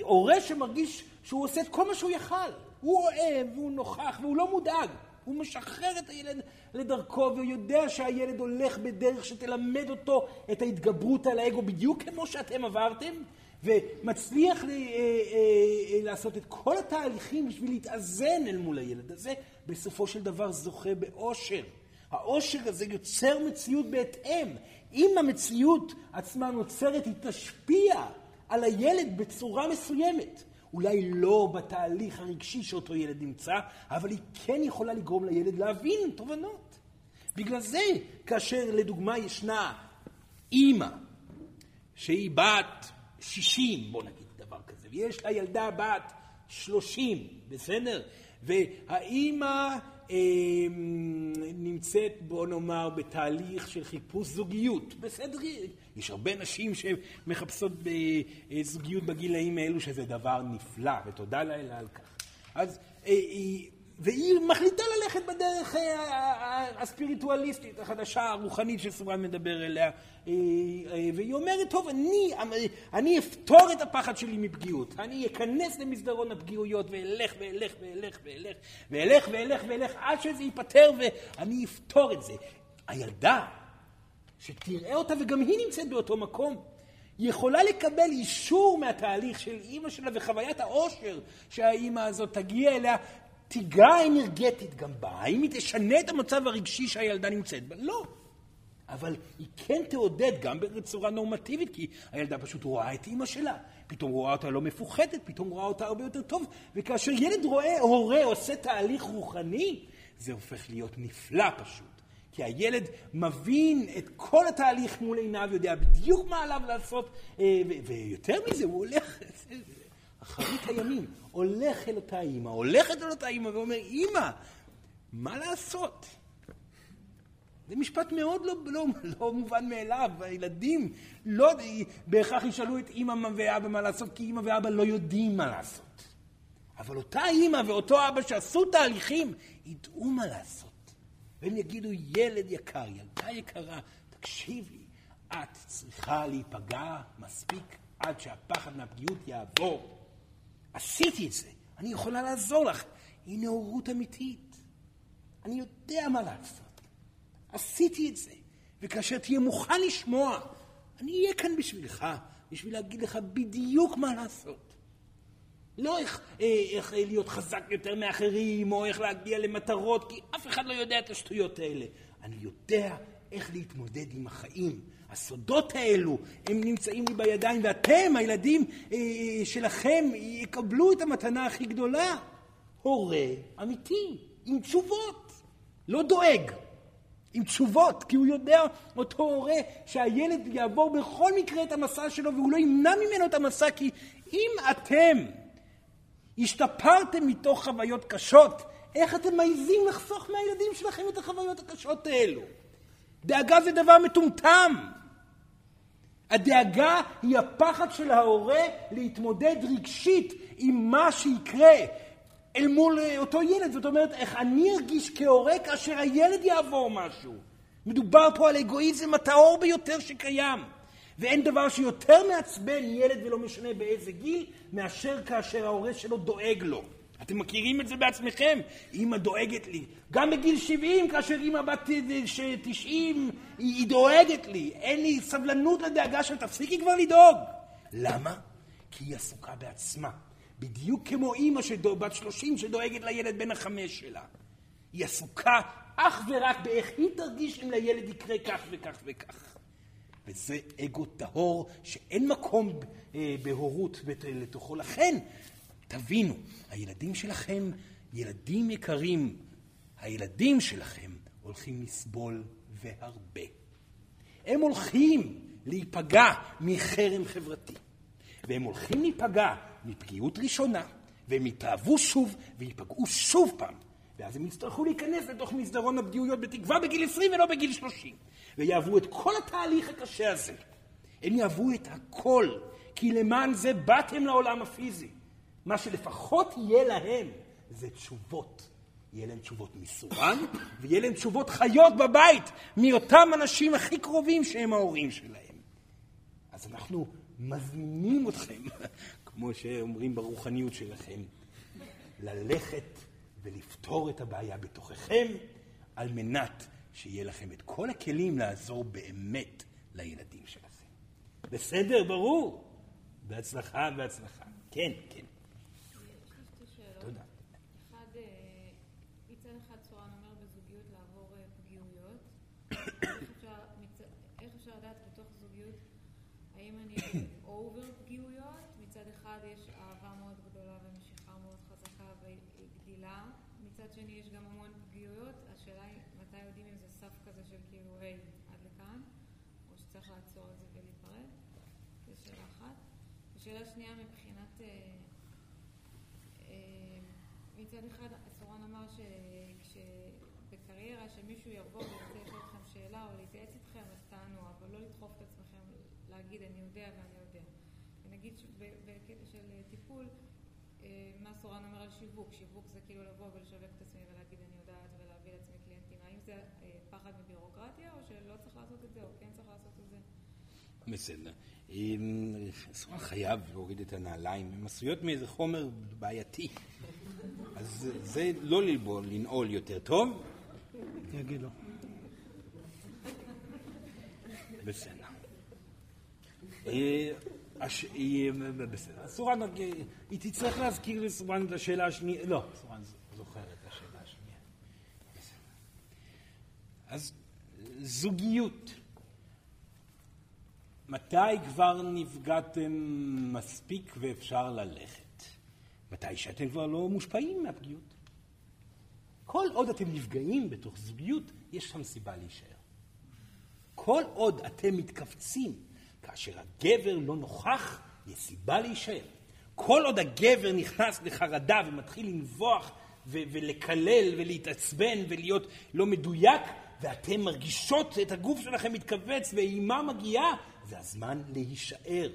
הורה שמרגיש שהוא עושה את כל מה שהוא יכל. הוא אוהב, והוא נוכח, והוא לא מודאג. הוא משחרר את הילד לדרכו, והוא יודע שהילד הולך בדרך שתלמד אותו את ההתגברות על האגו, בדיוק כמו שאתם עברתם, ומצליח ל- אה, אה, אה, לעשות את כל התהליכים בשביל להתאזן אל מול הילד הזה, בסופו של דבר זוכה באושר. העושר הזה יוצר מציאות בהתאם. אם המציאות עצמה נוצרת, היא תשפיע על הילד בצורה מסוימת. אולי לא בתהליך הרגשי שאותו ילד נמצא, אבל היא כן יכולה לגרום לילד להבין תובנות. בגלל זה, כאשר לדוגמה ישנה אימא, שהיא בת 60, בוא נגיד דבר כזה, ויש לה ילדה בת 30, בסדר? והאימא אה, נמצאת, בוא נאמר, בתהליך של חיפוש זוגיות. בסדר, יש הרבה נשים שמחפשות בזוגיות בגילאים האלו, שזה דבר נפלא, ותודה לאלה על כך. אז אה, היא... והיא מחליטה ללכת בדרך אה, ה- הספיריטואליסטית החדשה, הרוחנית שסורן מדבר אליה, אה, אה, והיא אומרת, טוב, אני, אני אפתור את הפחד שלי מפגיעות, אני אכנס למסדרון הפגיעויות ואלך ואלך ואלך ואלך ואלך ואלך ואלך עד שזה ייפתר ואני אפתור את זה. הילדה, שתראה אותה וגם היא נמצאת באותו מקום, יכולה לקבל אישור מהתהליך של אימא שלה וחוויית העושר שהאימא הזאת תגיע אליה, תיגע אנרגטית גם בה. האם היא תשנה את המצב הרגשי שהילדה נמצאת בה? לא. אבל היא כן תעודד גם בצורה נורמטיבית, כי הילדה פשוט רואה את אימא שלה. פתאום רואה אותה לא מפוחדת, פתאום רואה אותה הרבה יותר טוב. וכאשר ילד רואה הורה עושה תהליך רוחני, זה הופך להיות נפלא פשוט. כי הילד מבין את כל התהליך מול עיניו, יודע בדיוק מה עליו לעשות, אה, ויותר מזה, הוא הולך, [LAUGHS] אחרית הימים, הולך אל אותה אימא, הולכת אל אותה אימא ואומר, אימא, מה לעשות? זה משפט מאוד לא, לא, לא מובן מאליו, הילדים לא בהכרח ישאלו את אימא ואבא מה לעשות, כי אימא ואבא לא יודעים מה לעשות. אבל אותה אימא ואותו אבא שעשו תהליכים, ידעו מה לעשות. והם יגידו, ילד יקר, ילדה יקרה, תקשיב לי, את צריכה להיפגע מספיק עד שהפחד מהפגיעות יעבור. עשיתי את זה, אני יכולה לעזור לך. היא נאורות אמיתית. אני יודע מה לעשות. עשיתי את זה. וכאשר תהיה מוכן לשמוע, אני אהיה כאן בשבילך, בשביל להגיד לך בדיוק מה לעשות. לא איך, אה, איך אה, להיות חזק יותר מאחרים, או איך להגיע למטרות, כי אף אחד לא יודע את השטויות האלה. אני יודע איך להתמודד עם החיים. הסודות האלו, הם נמצאים לי בידיים, ואתם, הילדים אה, שלכם, יקבלו את המתנה הכי גדולה. הורה אמיתי, עם תשובות, לא דואג. עם תשובות, כי הוא יודע, אותו הורה, שהילד יעבור בכל מקרה את המסע שלו והוא לא ימנע ממנו את המסע, כי אם אתם השתפרתם מתוך חוויות קשות, איך אתם מעיזים לחסוך מהילדים שלכם את החוויות הקשות האלו? דאגה זה דבר מטומטם. הדאגה היא הפחד של ההורה להתמודד רגשית עם מה שיקרה אל מול אותו ילד. זאת אומרת, איך אני ארגיש כהורה כאשר הילד יעבור משהו. מדובר פה על אגואיזם הטהור ביותר שקיים. ואין דבר שיותר מעצבן ילד, ולא משנה באיזה גיל, מאשר כאשר ההורה שלו דואג לו. אתם מכירים את זה בעצמכם? אמא דואגת לי. גם בגיל 70, כאשר אמא בת 90, היא דואגת לי. אין לי סבלנות לדאגה שלה, תפסיקי כבר לדאוג. למה? כי היא עסוקה בעצמה. בדיוק כמו אימא שדו, בת שלושים שדואגת לילד בן החמש שלה. היא עסוקה אך ורק באיך היא תרגיש אם לילד יקרה כך וכך וכך. וזה אגו טהור שאין מקום אה, בהורות לתוכו. לכן, תבינו, הילדים שלכם, ילדים יקרים, הילדים שלכם הולכים לסבול והרבה. הם הולכים להיפגע מחרם חברתי, והם הולכים להיפגע מפגיעות ראשונה, והם יתאהבו שוב וייפגעו שוב פעם, ואז הם יצטרכו להיכנס לתוך מסדרון הפגיעויות בתקווה בגיל 20 ולא בגיל 30, ויעברו את כל התהליך הקשה הזה. הם יעברו את הכל, כי למען זה באתם לעולם הפיזי. מה שלפחות יהיה להם זה תשובות. יהיה להם תשובות מסורן, [COUGHS] ויהיה להם תשובות חיות בבית מאותם אנשים הכי קרובים שהם ההורים שלהם. אז אנחנו מזמינים אתכם, כמו שאומרים ברוחניות שלכם, ללכת ולפתור את הבעיה בתוככם, על מנת שיהיה לכם את כל הכלים לעזור באמת לילדים שלכם. בסדר, ברור. בהצלחה, בהצלחה. כן, כן. תודה. אחד, אה, מצד אחד צורן אומר בזוגיות לעבור אה, פגיעויות. איך אפשר לדעת בתוך זוגיות האם אני אובר פגיעויות? מצד אחד יש אהבה מאוד גדולה ומשיכה מאוד חזקה וגדילה. מצד שני יש גם המון פגיעויות. השאלה היא מתי יודעים אם זה סף כזה של כאילו, היי, עד לכאן, או שצריך לעצור את זה ולהיפרד? זו שאלה אחת. ושאלה שנייה מבחינת... אה, מצד אחד, סורן אמר שכשבקריירה שמישהו יבוא וירצה לשאול אתכם שאלה או להתייעץ איתכם, אז תענו, אבל לא לדחוף את עצמכם להגיד אני יודע ואני יודע. ונגיד בקטע של טיפול, מה סורן אומר על שיווק? שיווק זה כאילו לבוא ולשווק את זה פחד מביורוקרטיה או שלא צריך לעשות את זה או כן צריך לעשות את זה? בסדר. סורן חייב להוריד את הנעליים, הן עשויות מאיזה חומר בעייתי. אז זה לא ללבול, לנעול יותר טוב? אני אגיד לו. בסדר. אה, בסדר. סורן, היא תצטרך להזכיר לסורן את השאלה השנייה. לא, סורן זוכר את השאלה השנייה. אז זוגיות. מתי כבר נפגעתם מספיק ואפשר ללכת? מתי שאתם כבר לא מושפעים מהפגיעות. כל עוד אתם נפגעים בתוך זוגיות, יש שם סיבה להישאר. כל עוד אתם מתכווצים כאשר הגבר לא נוכח, יש סיבה להישאר. כל עוד הגבר נכנס לחרדה ומתחיל לנבוח ו- ולקלל ולהתעצבן ולהיות לא מדויק, ואתם מרגישות את הגוף שלכם מתכווץ ואימה מגיעה, זה הזמן להישאר.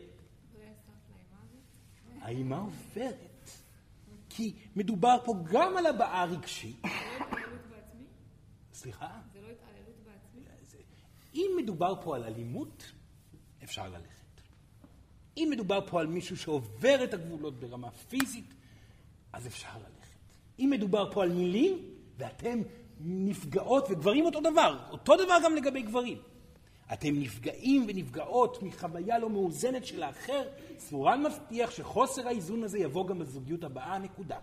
האימה עוברת. כי מדובר פה גם על הבעה רגשית. לא? סליחה? זה לא התעללות בעצמי? אם מדובר פה על אלימות, אפשר ללכת. אם מדובר פה על מישהו שעובר את הגבולות ברמה פיזית, אז אפשר ללכת. אם מדובר פה על מילים, ואתם נפגעות, וגברים אותו דבר, אותו דבר גם לגבי גברים. אתם נפגעים ונפגעות מחוויה לא מאוזנת של האחר, סבורן מבטיח שחוסר האיזון הזה יבוא גם בזוגיות הבאה, נקודה.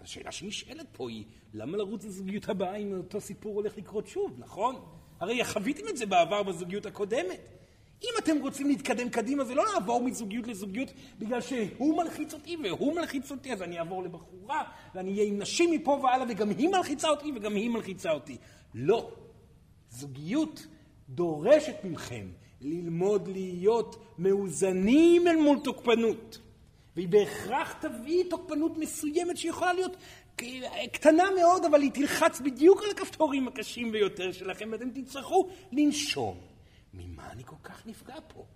השאלה שנשאלת פה היא, למה לרוץ לזוגיות הבאה אם אותו סיפור הולך לקרות שוב, נכון? הרי חוויתם את זה בעבר בזוגיות הקודמת. אם אתם רוצים להתקדם קדימה, זה לא לעבור מזוגיות לזוגיות בגלל שהוא מלחיץ אותי והוא מלחיץ אותי, אז אני אעבור לבחורה ואני אהיה עם נשים מפה והלאה וגם היא מלחיצה אותי וגם היא מלחיצה אותי. לא. זוגיות דורשת מכם ללמוד להיות מאוזנים אל מול תוקפנות. והיא בהכרח תביא תוקפנות מסוימת שיכולה להיות קטנה מאוד, אבל היא תלחץ בדיוק על הכפתורים הקשים ביותר שלכם, ואתם תצטרכו לנשום. ממה אני כל כך נפגע פה?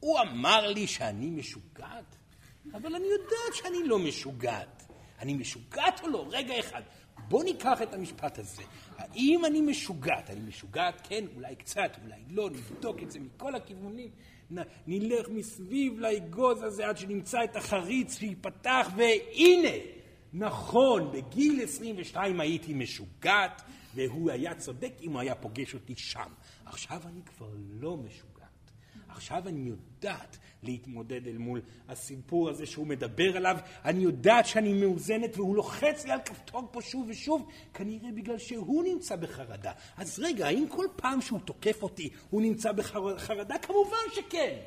הוא אמר לי שאני משוגעת, אבל אני יודעת שאני לא משוגעת. אני משוגעת או לא? רגע אחד. בוא ניקח את המשפט הזה. האם אני משוגעת? אני משוגעת? כן, אולי קצת, אולי לא, נבדוק את זה מכל הכיוונים. נ, נלך מסביב לאגוז הזה עד שנמצא את החריץ שייפתח, והנה, נכון, בגיל 22 הייתי משוגעת, והוא היה צודק אם הוא היה פוגש אותי שם. עכשיו אני כבר לא משוגעת. עכשיו אני יודעת להתמודד אל מול הסיפור הזה שהוא מדבר עליו, אני יודעת שאני מאוזנת והוא לוחץ לי על כפתור פה שוב ושוב, כנראה בגלל שהוא נמצא בחרדה. אז רגע, האם כל פעם שהוא תוקף אותי הוא נמצא בחרדה? כמובן שכן.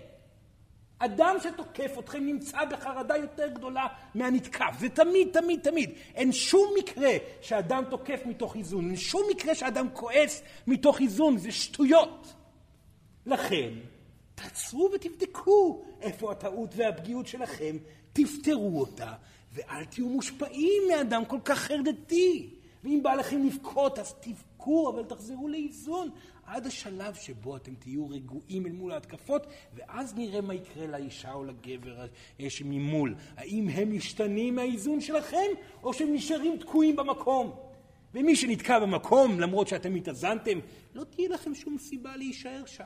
אדם שתוקף אתכם נמצא בחרדה יותר גדולה מהנתקף. זה תמיד, תמיד, תמיד. אין שום מקרה שאדם תוקף מתוך איזון. אין שום מקרה שאדם כועס מתוך איזון. זה שטויות. לכן, תעצרו ותבדקו איפה הטעות והפגיעות שלכם, תפתרו אותה, ואל תהיו מושפעים מאדם כל כך חרדתי. ואם בא לכם לבכות, אז תבכו, אבל תחזרו לאיזון. עד השלב שבו אתם תהיו רגועים אל מול ההתקפות, ואז נראה מה יקרה לאישה או לגבר שממול. האם הם משתנים מהאיזון שלכם, או שהם נשארים תקועים במקום? ומי שנתקע במקום, למרות שאתם התאזנתם, לא תהיה לכם שום סיבה להישאר שם.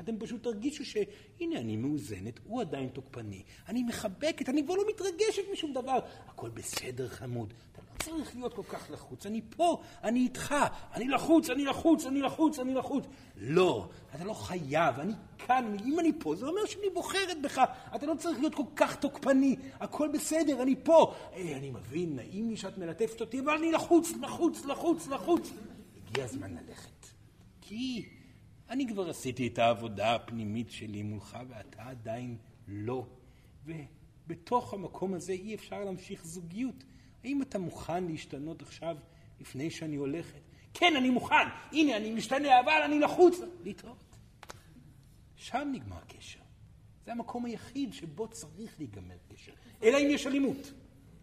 אתם פשוט תרגישו שהנה אני מאוזנת, הוא עדיין תוקפני, אני מחבקת, אני כבר לא מתרגשת משום דבר. הכל בסדר חמוד, צריך להיות כל כך לחוץ, אני פה, אני איתך, אני לחוץ, אני לחוץ, אני לחוץ, אני לחוץ. לא, אתה לא חייב, אני כאן, אם אני פה, זה אומר שאני בוחרת בך, אתה לא צריך להיות כל כך תוקפני, הכל בסדר, אני פה. אי, אה, אני מבין, נעים לי שאת מלטפת אותי, אבל אני לחוץ, לחוץ, לחוץ, לחוץ. הגיע הזמן ללכת. כי... אני כבר עשיתי את העבודה הפנימית שלי מולך ואתה עדיין לא. ובתוך המקום הזה אי אפשר להמשיך זוגיות. האם אתה מוכן להשתנות עכשיו לפני שאני הולכת? כן, אני מוכן. הנה, אני משתנה, אבל אני לחוץ. להתראות. שם נגמר הקשר. זה המקום היחיד שבו צריך להיגמר קשר. אלא אם יש אלימות.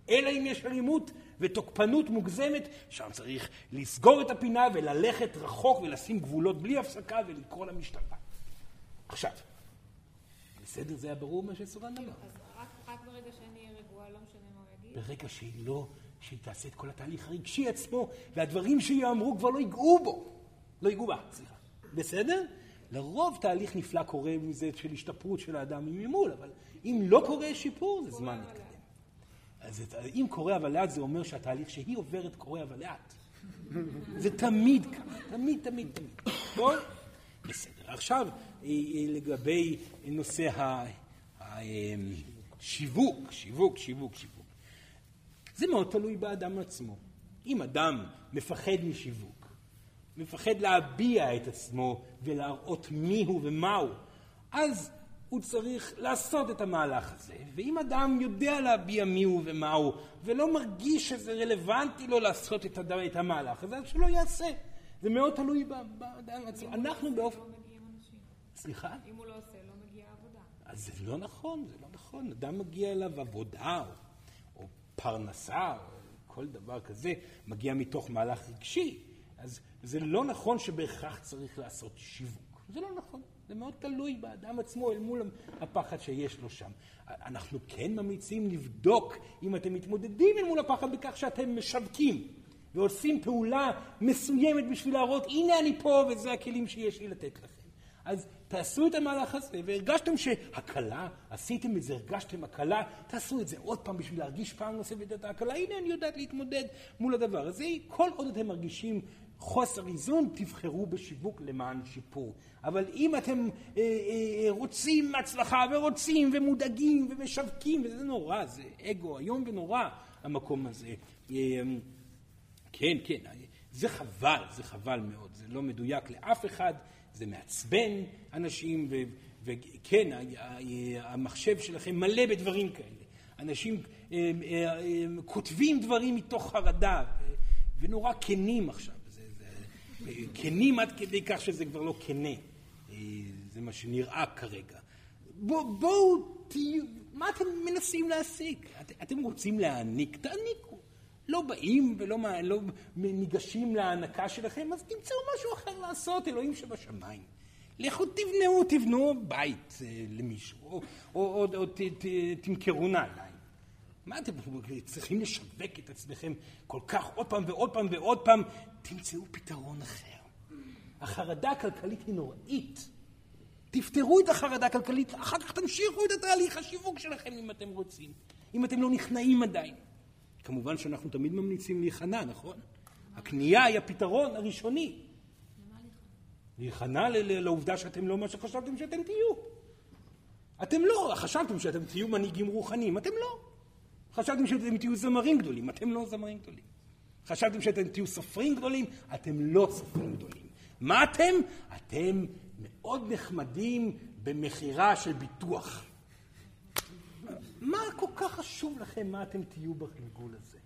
אלא אם יש אלימות ותוקפנות מוגזמת, שם צריך לסגור את הפינה וללכת רחוק ולשים גבולות בלי הפסקה ולקרוא למשטרה. עכשיו, בסדר? זה היה ברור מה שסורן אמר. אז רק ברגע שאני אהיה רגועה, לא משנה? ברגע שהיא לא, שהיא תעשה את כל התהליך הרגשי עצמו, והדברים שיאמרו כבר לא ייגעו בו. לא ייגעו בה, סליחה. בסדר? לרוב תהליך נפלא קורה מזה של השתפרות של האדם ממול, אבל אם לא קורה שיפור, זה זמן להתקדם. אז אם קורה אבל לאט, זה אומר שהתהליך שהיא עוברת קורה אבל לאט. זה תמיד ככה, תמיד, תמיד, תמיד. טוב? בסדר. עכשיו, אה, אה, לגבי נושא השיווק, אה, שיווק, שיווק, שיווק. זה מאוד תלוי באדם עצמו. אם אדם מפחד משיווק, מפחד להביע את עצמו ולהראות מיהו ומהו, אז הוא צריך לעשות את המהלך הזה. ואם אדם יודע להביע מיהו ומהו, ולא מרגיש שזה רלוונטי לו לעשות את, הד... את המהלך הזה, אז שלא יעשה. זה מאוד תלוי באדם עצמו. אנחנו באופן... לא סליחה? אם הוא לא עושה, לא מגיעה עבודה. אז זה לא נכון, זה לא נכון. אדם מגיע אליו עבודה, או פרנסה, כל דבר כזה, מגיע מתוך מהלך רגשי. אז זה לא נכון שבהכרח צריך לעשות שיווק. זה לא נכון. זה מאוד תלוי באדם עצמו אל מול הפחד שיש לו שם. אנחנו כן ממליצים לבדוק אם אתם מתמודדים אל מול הפחד בכך שאתם משווקים ועושים פעולה מסוימת בשביל להראות הנה אני פה וזה הכלים שיש לי לתת לכם. אז תעשו את המהלך הזה והרגשתם שהקלה, עשיתם את זה, הרגשתם הקלה, תעשו את זה עוד פעם בשביל להרגיש פעם נוספת את ההקלה. הנה אני יודעת להתמודד מול הדבר הזה. כל עוד אתם מרגישים חוסר איזון, תבחרו בשיווק למען שיפור. אבל אם אתם אה, אה, רוצים הצלחה ורוצים ומודאגים ומשווקים, וזה נורא, זה אגו איום ונורא המקום הזה. אה, כן, כן, זה חבל, זה חבל מאוד, זה לא מדויק לאף אחד, זה מעצבן אנשים, ו, וכן, המחשב שלכם מלא בדברים כאלה. אנשים אה, אה, אה, כותבים דברים מתוך חרדה, ונורא כנים עכשיו. כנים עד כדי כך שזה כבר לא כנה. זה מה שנראה כרגע. בואו, בוא, תהיו, מה אתם מנסים להשיג? את, אתם רוצים להעניק? תעניקו. לא באים ולא לא ניגשים להענקה שלכם, אז תמצאו משהו אחר לעשות, אלוהים שבשמיים. לכו תבנו, תבנו בית אה, למישהו, או, או, או, או ת, ת, תמכרו נעליים. מה אתם צריכים לשווק את עצמכם כל כך עוד פעם ועוד פעם ועוד פעם? תמצאו פתרון אחר. החרדה הכלכלית היא נוראית. תפתרו את החרדה הכלכלית, אחר כך תמשיכו את התהליך השיווק שלכם אם אתם רוצים, אם אתם לא נכנעים עדיין. כמובן שאנחנו תמיד ממליצים להיכנע, נכון? הקנייה היא הפתרון הראשוני. להיכנע לעובדה שאתם לא מה שחשבתם שאתם תהיו. אתם לא, חשבתם שאתם תהיו מנהיגים רוחניים, אתם לא. חשבתם שאתם תהיו זמרים גדולים, אתם לא זמרים גדולים. חשבתם שאתם תהיו סופרים גדולים, אתם לא סופרים גדולים. מה אתם? אתם מאוד נחמדים במכירה של ביטוח. מה כל כך חשוב לכם מה אתם תהיו בגלגול הזה?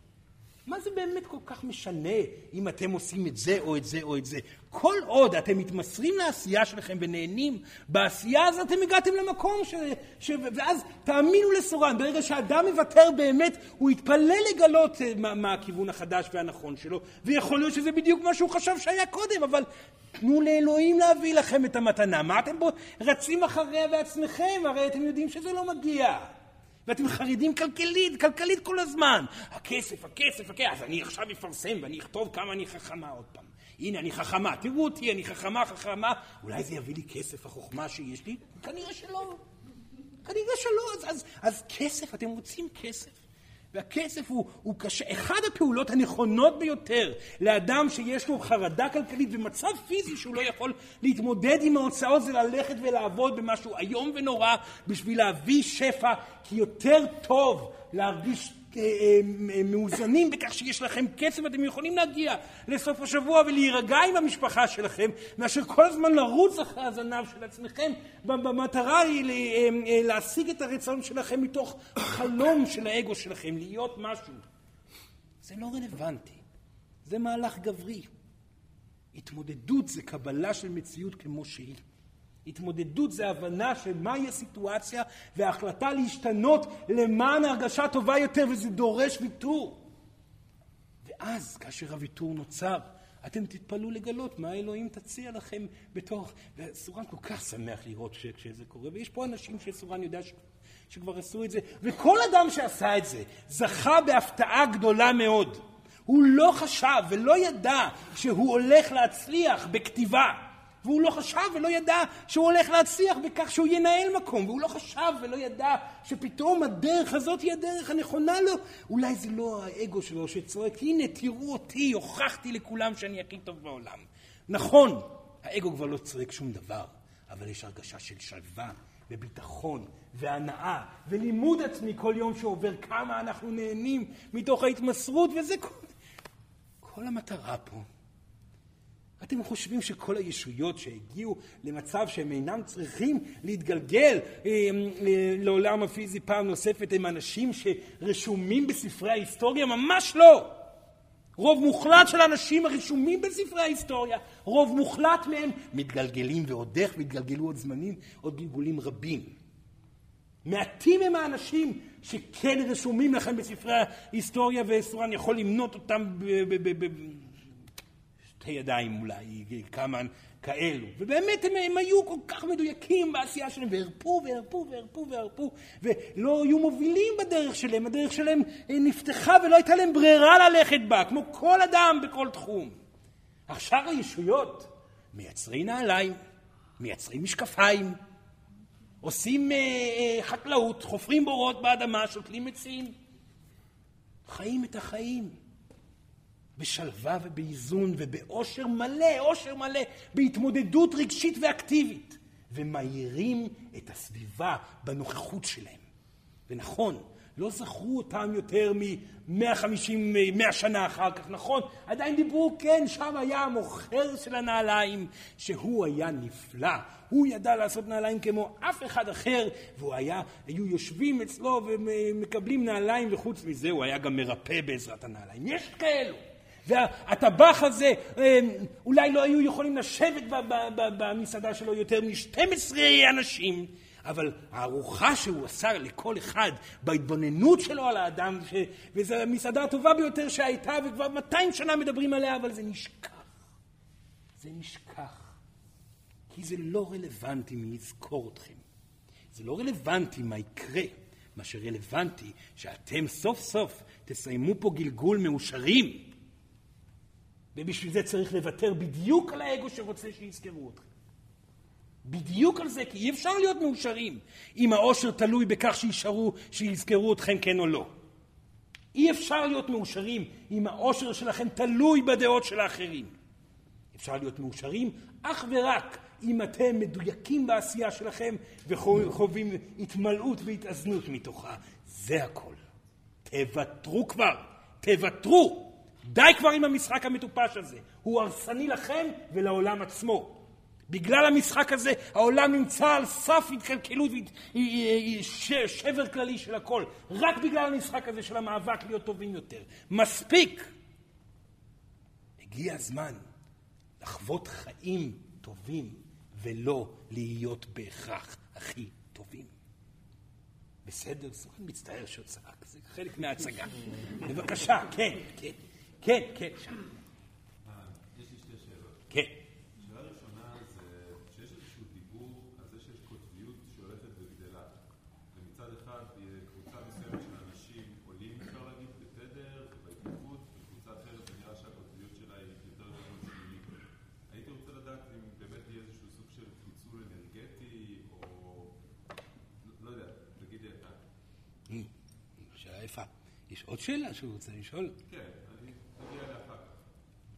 מה זה באמת כל כך משנה אם אתם עושים את זה או את זה או את זה? כל עוד אתם מתמסרים לעשייה שלכם ונהנים בעשייה הזאת, אתם הגעתם למקום ש... ש... ואז תאמינו לסורן, ברגע שאדם מוותר באמת, הוא יתפלא לגלות אה, מה, מה הכיוון החדש והנכון שלו, ויכול להיות שזה בדיוק מה שהוא חשב שהיה קודם, אבל תנו לאלוהים להביא לכם את המתנה. מה אתם בו רצים אחריה בעצמכם? הרי אתם יודעים שזה לא מגיע. ואתם חרדים כלכלית, כלכלית כל הזמן. הכסף, הכסף, הכסף. אז אני עכשיו אפרסם ואני אכתוב כמה אני חכמה עוד פעם. הנה, אני חכמה, תראו אותי, אני חכמה, חכמה. אולי זה יביא לי כסף, החוכמה שיש לי? כנראה שלא. כנראה שלא. אז, אז, אז כסף, אתם רוצים כסף? והכסף הוא, הוא קשה. אחד הפעולות הנכונות ביותר לאדם שיש לו חרדה כלכלית ומצב פיזי שהוא לא יכול להתמודד עם ההוצאות זה ללכת ולעבוד במשהו איום ונורא בשביל להביא שפע, כי יותר טוב להרגיש מאוזנים בכך שיש לכם כסף ואתם יכולים להגיע לסוף השבוע ולהירגע עם המשפחה שלכם מאשר כל הזמן לרוץ אחרי הזנב של עצמכם במטרה היא אה, להשיג את הרצון שלכם מתוך חלום של האגו שלכם להיות משהו. זה לא רלוונטי, זה מהלך גברי. התמודדות זה קבלה של מציאות כמו שהיא. התמודדות זה הבנה של מהי הסיטואציה והחלטה להשתנות למען הרגשה טובה יותר וזה דורש ויתור. ואז כאשר הוויתור נוצר אתם תתפלאו לגלות מה אלוהים תציע לכם בתוך... וסורן כל כך שמח לראות כשזה קורה ויש פה אנשים שסורן יודע ש... שכבר עשו את זה וכל אדם שעשה את זה זכה בהפתעה גדולה מאוד הוא לא חשב ולא ידע שהוא הולך להצליח בכתיבה והוא לא חשב ולא ידע שהוא הולך להצליח בכך שהוא ינהל מקום, והוא לא חשב ולא ידע שפתאום הדרך הזאת היא הדרך הנכונה לו. אולי זה לא האגו שלו שצועק, הנה תראו אותי, הוכחתי לכולם שאני הכי טוב בעולם. נכון, האגו כבר לא צועק שום דבר, אבל יש הרגשה של שלווה וביטחון והנאה ולימוד עצמי כל יום שעובר, כמה אנחנו נהנים מתוך ההתמסרות, וזה כל, כל המטרה פה. אתם חושבים שכל הישויות שהגיעו למצב שהם אינם צריכים להתגלגל אה, אה, לעולם הפיזי פעם נוספת הם אנשים שרשומים בספרי ההיסטוריה? ממש לא! רוב מוחלט של האנשים הרשומים בספרי ההיסטוריה, רוב מוחלט מהם מתגלגלים ועוד איך והתגלגלו עוד זמנים, עוד גלגולים רבים. מעטים הם האנשים שכן רשומים לכם בספרי ההיסטוריה וסורן יכול למנות אותם שתי ידיים אולי, כמה כאלו. ובאמת הם, הם היו כל כך מדויקים בעשייה שלהם, והרפו והרפו והרפו והרפו, ולא היו מובילים בדרך שלהם, הדרך שלהם נפתחה ולא הייתה להם ברירה ללכת בה, כמו כל אדם בכל תחום. עכשיו הישויות מייצרים נעליים, מייצרים משקפיים, עושים אה, אה, חקלאות, חופרים בורות באדמה, שותלים עצים, חיים את החיים. בשלווה ובאיזון ובאושר מלא, אושר מלא, בהתמודדות רגשית ואקטיבית, ומאירים את הסביבה בנוכחות שלהם. ונכון, לא זכרו אותם יותר מ-150, 100 שנה אחר כך, נכון? עדיין דיברו, כן, שם היה המוכר של הנעליים, שהוא היה נפלא. הוא ידע לעשות נעליים כמו אף אחד אחר, והוא היה, היו יושבים אצלו ומקבלים נעליים, וחוץ מזה הוא היה גם מרפא בעזרת הנעליים. יש כאלו. והטבח הזה, אמ, אולי לא היו יכולים לשבת במסעדה שלו יותר מ-12 אנשים, אבל הארוחה שהוא עשה לכל אחד בהתבוננות שלו על האדם, ש... וזו המסעדה הטובה ביותר שהייתה, וכבר 200 שנה מדברים עליה, אבל זה נשכח. זה נשכח. כי זה לא רלוונטי מי יזכור אתכם. זה לא רלוונטי מה יקרה. מה שרלוונטי שאתם סוף סוף תסיימו פה גלגול מאושרים. ובשביל זה צריך לוותר בדיוק על האגו שרוצה שיזכרו אתכם. בדיוק על זה, כי אי אפשר להיות מאושרים אם העושר תלוי בכך שישארו, שיזכרו אתכם כן או לא. אי אפשר להיות מאושרים אם העושר שלכם תלוי בדעות של האחרים. אפשר להיות מאושרים אך ורק אם אתם מדויקים בעשייה שלכם וחווים התמלאות והתאזנות מתוכה. זה הכל. תוותרו כבר, תוותרו. די כבר עם המשחק המטופש הזה. הוא הרסני לכם ולעולם עצמו. בגלל המשחק הזה העולם נמצא על סף התקלקלות ושבר כללי של הכל. רק בגלל המשחק הזה של המאבק להיות טובים יותר. מספיק! הגיע הזמן לחוות חיים טובים ולא להיות בהכרח הכי טובים. בסדר? מצטער שהוא צעק, זה חלק מההצגה. בבקשה, כן, כן, כן, כן. כן. אה, אתה. שאלה יפה. יש עוד שאלה שהוא רוצה לשאול? כן, אני נגיע אליה אחר כך.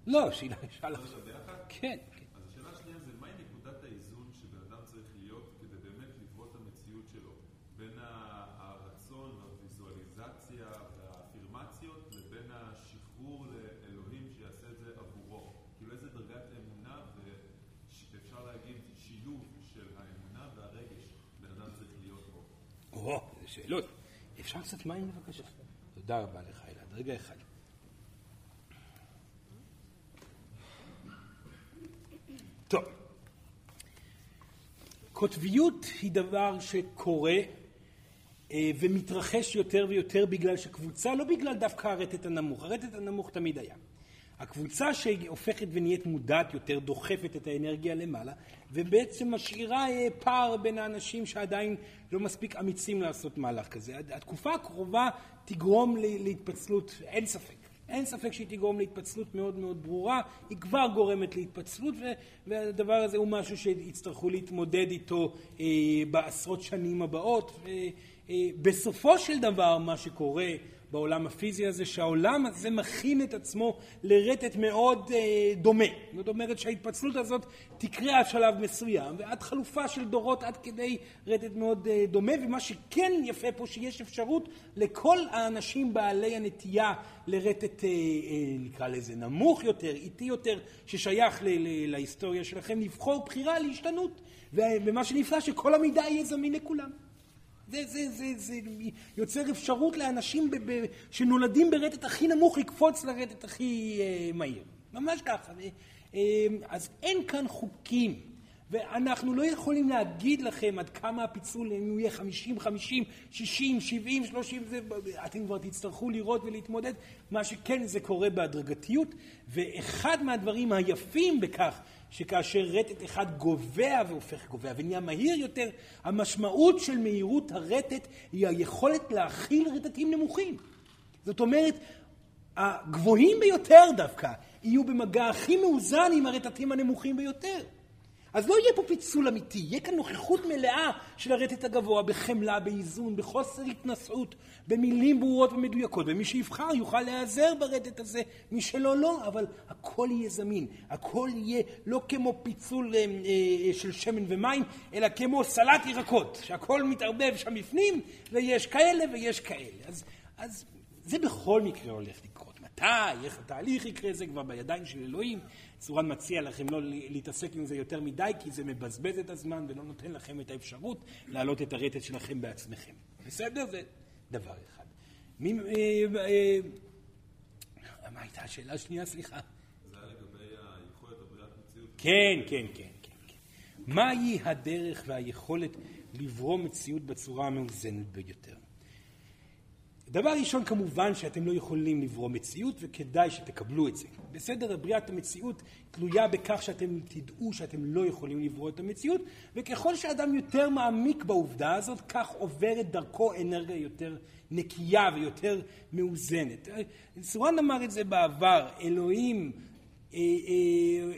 לא, שאלה. יודע ביחד? כן, כן. אז השאלה השנייה זה מהי נקודת האיזון שבן אדם צריך להיות כדי באמת לברוא את המציאות שלו בין הרצון והוויזואליזציה והאפירמציות לבין השחרור לאלוהים שיעשה את זה עבורו. כאילו איזה דרגת אמונה ואפשר להגיד שילוב של האמונה והרגש בן אדם צריך להיות בו. או, זה שאלות. אפשר קצת מים בבקשה? תודה רבה לך, אלעד. רגע אחד. טוב. קוטביות היא דבר שקורה אה, ומתרחש יותר ויותר בגלל שקבוצה, לא בגלל דווקא הרטט הנמוך, הרטט הנמוך תמיד היה. הקבוצה שהופכת ונהיית מודעת יותר דוחפת את האנרגיה למעלה ובעצם משאירה אה, פער בין האנשים שעדיין לא מספיק אמיצים לעשות מהלך כזה. התקופה הקרובה תגרום להתפצלות, אין ספק. אין ספק שהיא תגרום להתפצלות מאוד מאוד ברורה, היא כבר גורמת להתפצלות ו- והדבר הזה הוא משהו שיצטרכו להתמודד איתו אה, בעשרות שנים הבאות. ו- אה, בסופו של דבר מה שקורה בעולם הפיזי הזה, שהעולם הזה מכין את עצמו לרטט מאוד אה, דומה. זאת אומרת שההתפצלות הזאת תקרה עד שלב מסוים, ועד חלופה של דורות עד כדי רטט מאוד אה, דומה, ומה שכן יפה פה שיש אפשרות לכל האנשים בעלי הנטייה לרטט, אה, אה, נקרא לזה נמוך יותר, איטי יותר, ששייך ל- ל- להיסטוריה שלכם, לבחור בחירה להשתנות. ומה שנפלא שכל המידע יהיה זמין לכולם. זה, זה, זה, זה יוצר אפשרות לאנשים ב, ב, שנולדים ברטט הכי נמוך לקפוץ לרטט הכי אה, מהיר. ממש ככה. ו- אה, אז אין כאן חוקים. ואנחנו לא יכולים להגיד לכם עד כמה הפיצול, אם הוא יהיה 50, 50, 60, 70, 30, זה, אתם כבר תצטרכו לראות ולהתמודד. מה שכן, זה קורה בהדרגתיות, ואחד מהדברים היפים בכך, שכאשר רטט אחד גובע והופך גובע ונהיה מהיר יותר, המשמעות של מהירות הרטט היא היכולת להכיל רטטים נמוכים. זאת אומרת, הגבוהים ביותר דווקא יהיו במגע הכי מאוזן עם הרטטים הנמוכים ביותר. אז לא יהיה פה פיצול אמיתי, יהיה כאן נוכחות מלאה של הרטט הגבוה בחמלה, באיזון, בחוסר התנשאות, במילים ברורות ומדויקות, ומי שיבחר יוכל להיעזר ברטט הזה, מי שלא לא, אבל הכל יהיה זמין, הכל יהיה לא כמו פיצול אה, אה, של שמן ומים, אלא כמו סלט ירקות, שהכל מתערבב שם בפנים, ויש כאלה ויש כאלה. אז, אז זה בכל מקרה הולך לקרות. מתי, איך התהליך יקרה, זה כבר בידיים של אלוהים. צורן מציע לכם לא להתעסק עם זה יותר מדי, כי זה מבזבז את הזמן ולא נותן לכם את האפשרות להעלות את הרטט שלכם בעצמכם. בסדר? זה דבר אחד. מי, אה, אה, מה הייתה השאלה השנייה? סליחה. זה היה לגבי היכולת הבריאת מציאות. כן, כן, כן, כן, כן. מהי הדרך והיכולת לברוא מציאות בצורה המאוזנת ביותר? דבר ראשון, כמובן שאתם לא יכולים לברוא מציאות וכדאי שתקבלו את זה. בסדר, בריאת המציאות תלויה בכך שאתם תדעו שאתם לא יכולים לברוא את המציאות, וככל שאדם יותר מעמיק בעובדה הזאת, כך עוברת דרכו אנרגיה יותר נקייה ויותר מאוזנת. סורן אמר את זה בעבר, אלוהים אה, אה,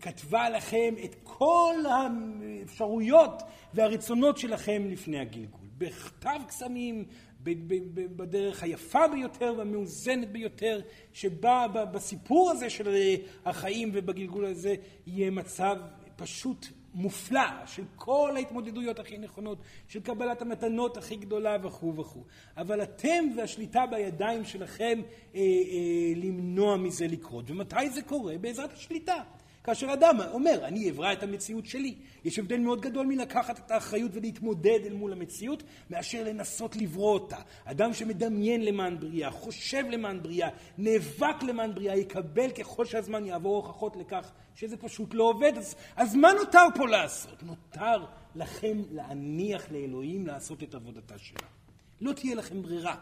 כתבה לכם את כל האפשרויות והרצונות שלכם לפני הגלגול. בכתב קסמים, בדרך היפה ביותר והמאוזנת ביותר, שבה בסיפור הזה של החיים ובגלגול הזה יהיה מצב פשוט מופלא של כל ההתמודדויות הכי נכונות, של קבלת המתנות הכי גדולה וכו' וכו'. אבל אתם והשליטה בידיים שלכם אה, אה, למנוע מזה לקרות. ומתי זה קורה? בעזרת השליטה. כאשר אדם אומר, אני אברא את המציאות שלי. יש הבדל מאוד גדול מלקחת את האחריות ולהתמודד אל מול המציאות, מאשר לנסות לברוא אותה. אדם שמדמיין למען בריאה, חושב למען בריאה, נאבק למען בריאה, יקבל ככל שהזמן יעבור הוכחות לכך שזה פשוט לא עובד. אז, אז מה נותר פה לעשות? נותר לכם להניח לאלוהים לעשות את עבודתה שלה. לא תהיה לכם ברירה.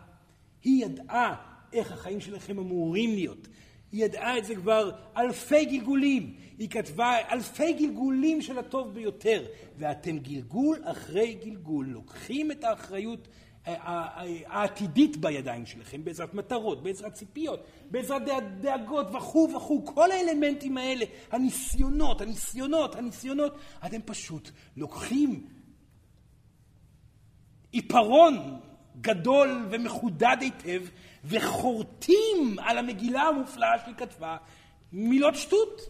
היא ידעה איך החיים שלכם אמורים להיות. היא ידעה את זה כבר אלפי גלגולים. היא כתבה אלפי גלגולים של הטוב ביותר. ואתם גלגול אחרי גלגול לוקחים את האחריות אה, אה, העתידית בידיים שלכם, בעזרת מטרות, בעזרת ציפיות, בעזרת דאגות וכו' וכו', כל האלמנטים האלה, הניסיונות, הניסיונות, הניסיונות, אתם פשוט לוקחים עיפרון גדול ומחודד היטב וחורטים על המגילה המופלאה שהיא כתבה מילות שטות.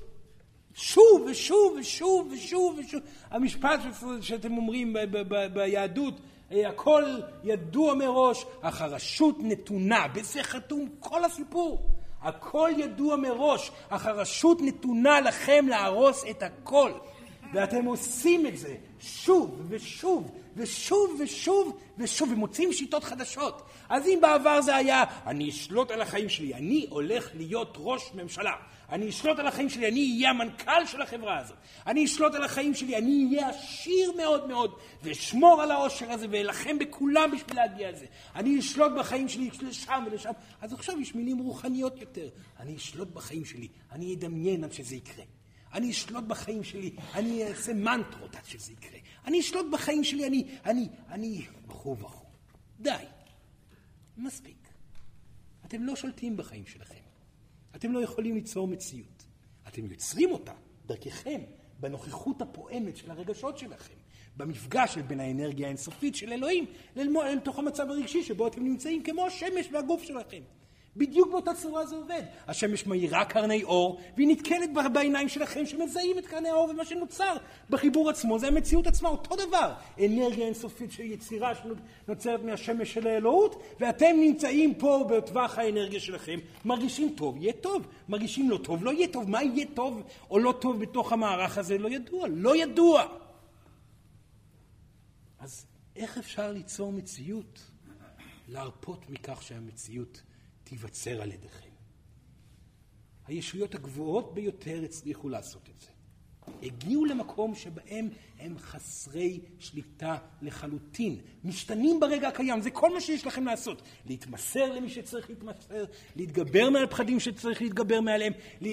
שוב ושוב ושוב ושוב ושוב. המשפט שאתם אומרים ביהדות, אה, הכל ידוע מראש, אך הרשות נתונה, בזה חתום כל הסיפור. הכל ידוע מראש, אך הרשות נתונה לכם להרוס את הכל. ואתם עושים את זה שוב ושוב ושוב ושוב ושוב, ומוצאים שיטות חדשות. אז אם בעבר זה היה, אני אשלוט על החיים שלי, אני הולך להיות ראש ממשלה, אני אשלוט על החיים שלי, אני אהיה המנכ"ל של החברה הזאת, אני אשלוט על החיים שלי, אני אהיה עשיר מאוד מאוד, ואשמור על העושר הזה, ואלחם בכולם בשביל להגיע לזה. אני אשלוט בחיים שלי לשם ולשם. אז עכשיו יש מילים רוחניות יותר. אני אשלוט בחיים שלי, אני אדמיין עד שזה יקרה. אני אשלוט בחיים שלי, אני אעשה מנטרות עד שזה יקרה. אני אשלוט בחיים שלי, אני, אני, אני, וכו' וכו'. די. מספיק. אתם לא שולטים בחיים שלכם. אתם לא יכולים ליצור מציאות. אתם יוצרים אותה דרככם, בנוכחות הפועמת של הרגשות שלכם, במפגש של בין האנרגיה האינסופית של אלוהים אל תוך המצב הרגשי שבו אתם נמצאים כמו השמש והגוף שלכם. בדיוק באותה צורה זה עובד. השמש מאירה קרני אור, והיא נתקלת בעיניים שלכם שמזהים את קרני האור, ומה שנוצר בחיבור עצמו זה המציאות עצמה, אותו דבר. אנרגיה אינסופית של יצירה שנוצרת מהשמש של האלוהות, ואתם נמצאים פה בטווח האנרגיה שלכם, מרגישים טוב, יהיה טוב. מרגישים לא טוב, לא יהיה טוב. מה יהיה טוב או לא טוב בתוך המערך הזה? לא ידוע. לא ידוע. אז איך אפשר ליצור מציאות? להרפות מכך שהמציאות תיווצר על ידיכם. הישויות הגבוהות ביותר הצליחו לעשות את זה. הגיעו למקום שבהם הם חסרי שליטה לחלוטין, משתנים ברגע הקיים, זה כל מה שיש לכם לעשות. להתמסר למי שצריך להתמסר, להתגבר מעל פחדים שצריך להתגבר מעליהם, אה, אה,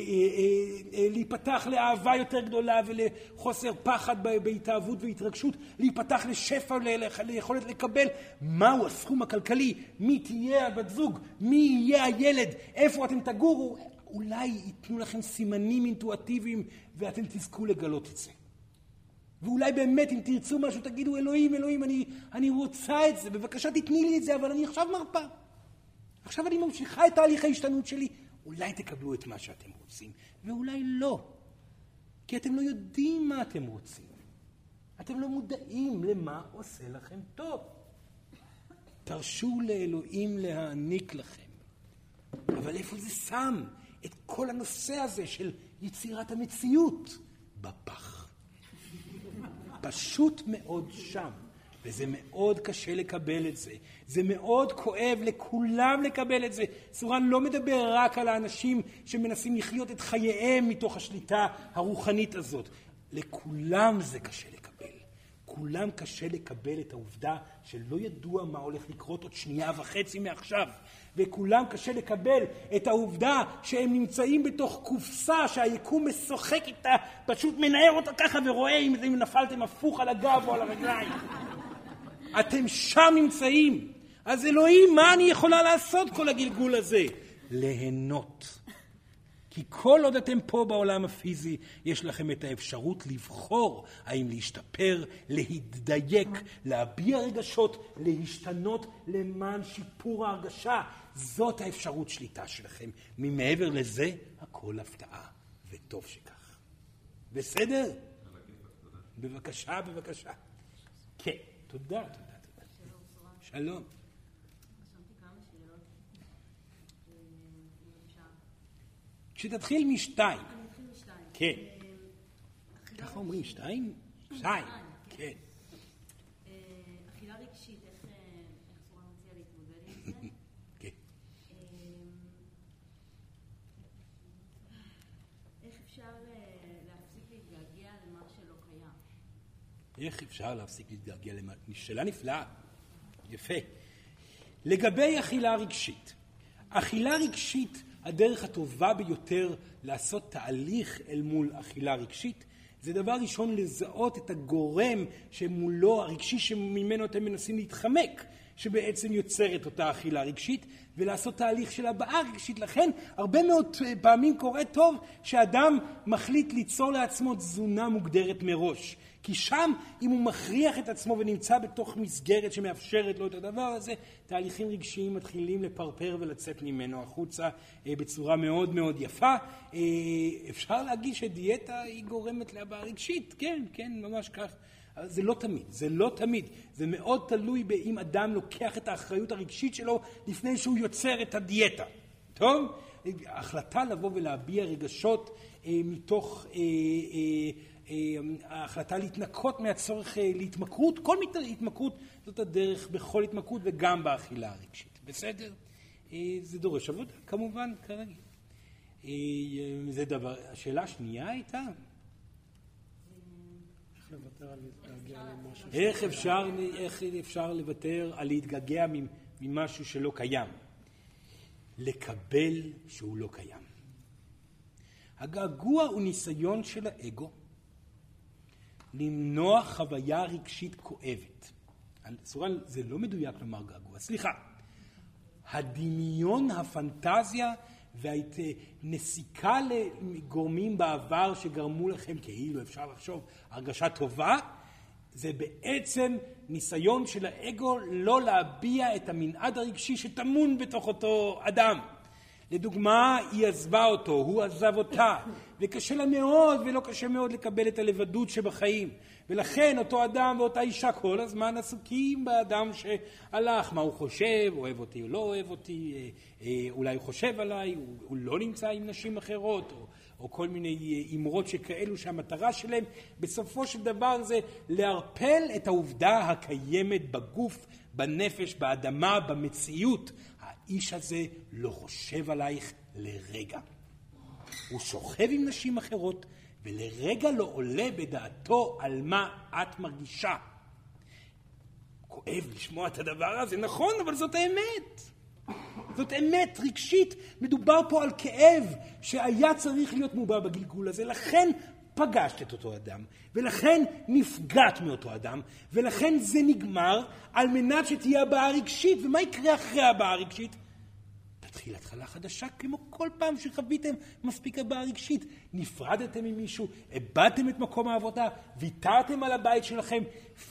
אה, להיפתח לאהבה יותר גדולה ולחוסר פחד בהתאהבות והתרגשות, להיפתח לשפע, ליכולת לקבל. מהו הסכום הכלכלי, מי תהיה הבת זוג, מי יהיה הילד, איפה אתם תגורו, אולי ייתנו לכם סימנים אינטואטיביים ואתם תזכו לגלות את זה. ואולי באמת אם תרצו משהו תגידו אלוהים, אלוהים, אני, אני רוצה את זה, בבקשה תתני לי את זה, אבל אני עכשיו מרפה. עכשיו אני ממשיכה את תהליך ההשתנות שלי. אולי תקבלו את מה שאתם רוצים, ואולי לא. כי אתם לא יודעים מה אתם רוצים. אתם לא מודעים למה עושה לכם טוב. תרשו לאלוהים להעניק לכם. אבל איפה זה שם את כל הנושא הזה של יצירת המציאות? בפח. פשוט מאוד שם. וזה מאוד קשה לקבל את זה. זה מאוד כואב לכולם לקבל את זה. סורן לא מדבר רק על האנשים שמנסים לחיות את חייהם מתוך השליטה הרוחנית הזאת. לכולם זה קשה לקבל. כולם קשה לקבל את העובדה שלא ידוע מה הולך לקרות עוד שנייה וחצי מעכשיו. וכולם קשה לקבל את העובדה שהם נמצאים בתוך קופסה שהיקום משוחק איתה, פשוט מנער אותה ככה ורואה אם, נפלתם הפוך על הגב או על הרגליים. [LAUGHS] אתם שם נמצאים. אז אלוהים, מה אני יכולה לעשות כל הגלגול הזה? ליהנות. כי כל עוד אתם פה בעולם הפיזי, יש לכם את האפשרות לבחור האם להשתפר, להידייק, להביע רגשות, להשתנות למען שיפור ההרגשה. זאת האפשרות שליטה שלכם. ממעבר לזה, הכל הפתעה, וטוב שכך. בסדר? בבקשה, בבקשה. כן, תודה, תודה, תודה. שלום. רשמתי כמה שאלות. אה, אם אפשר. כשתתחיל משתיים. כן. אה, ככה אומרים, שתיים? שתיים, כן. אה, אכילה רגשית, איך אה, להתמודד עם זה? [LAUGHS] כן. איך אפשר להפסיק להתגעגע למה? שאלה נפלאה. יפה. לגבי אכילה רגשית. אכילה רגשית, הדרך הטובה ביותר לעשות תהליך אל מול אכילה רגשית, זה דבר ראשון לזהות את הגורם שמולו, הרגשי שממנו אתם מנסים להתחמק, שבעצם יוצר את אותה אכילה רגשית, ולעשות תהליך של הבעה רגשית. לכן, הרבה מאוד פעמים קורה טוב שאדם מחליט ליצור לעצמו תזונה מוגדרת מראש. כי שם, אם הוא מכריח את עצמו ונמצא בתוך מסגרת שמאפשרת לו את הדבר הזה, תהליכים רגשיים מתחילים לפרפר ולצאת ממנו החוצה אה, בצורה מאוד מאוד יפה. אה, אפשר להגיד שדיאטה היא גורמת להבעה רגשית, כן, כן, ממש כך. זה לא תמיד, זה לא תמיד. זה מאוד תלוי באם אדם לוקח את האחריות הרגשית שלו לפני שהוא יוצר את הדיאטה. טוב? ההחלטה לבוא ולהביע רגשות אה, מתוך אה, אה, אה, ההחלטה להתנקות מהצורך אה, להתמכרות, כל מת- התמכרות זאת הדרך בכל התמכרות וגם באכילה הרגשית. בסדר? אה, זה דורש עבודה, כמובן, כרגיל. אה, זה דבר, השאלה השנייה הייתה? איך אפשר, איך אפשר לוותר על להתגעגע ממשהו שלא קיים? לקבל שהוא לא קיים. הגעגוע הוא ניסיון של האגו למנוע חוויה רגשית כואבת. סורן, זה לא מדויק לומר געגוע, סליחה. הדמיון, הפנטזיה והנסיקה לגורמים בעבר שגרמו לכם כאילו אפשר לחשוב הרגשה טובה, זה בעצם ניסיון של האגו לא להביע את המנעד הרגשי שטמון בתוך אותו אדם. לדוגמה, היא עזבה אותו, הוא עזב אותה, וקשה לה מאוד ולא קשה מאוד לקבל את הלבדות שבחיים. ולכן אותו אדם ואותה אישה כל הזמן עסוקים באדם שהלך, מה הוא חושב, אוהב אותי או לא אוהב אותי, אה, אה, אולי הוא חושב עליי, הוא, הוא לא נמצא עם נשים אחרות, או, או כל מיני אמרות שכאלו שהמטרה שלהם בסופו של דבר זה לערפל את העובדה הקיימת בגוף, בנפש, באדמה, במציאות. האיש הזה לא חושב עלייך לרגע. הוא שוכב עם נשים אחרות, ולרגע לא עולה בדעתו על מה את מרגישה. כואב לשמוע את הדבר הזה, נכון, אבל זאת האמת. זאת אמת רגשית, מדובר פה על כאב שהיה צריך להיות מובע בגלגול הזה, לכן פגשת את אותו אדם, ולכן נפגעת מאותו אדם, ולכן זה נגמר על מנת שתהיה הבעה רגשית, ומה יקרה אחרי הבעה רגשית? תתחיל התחלה חדשה, כמו כל פעם שחוויתם מספיק הבעה רגשית. נפרדתם ממישהו, איבדתם את מקום העבודה, ויתרתם על הבית שלכם,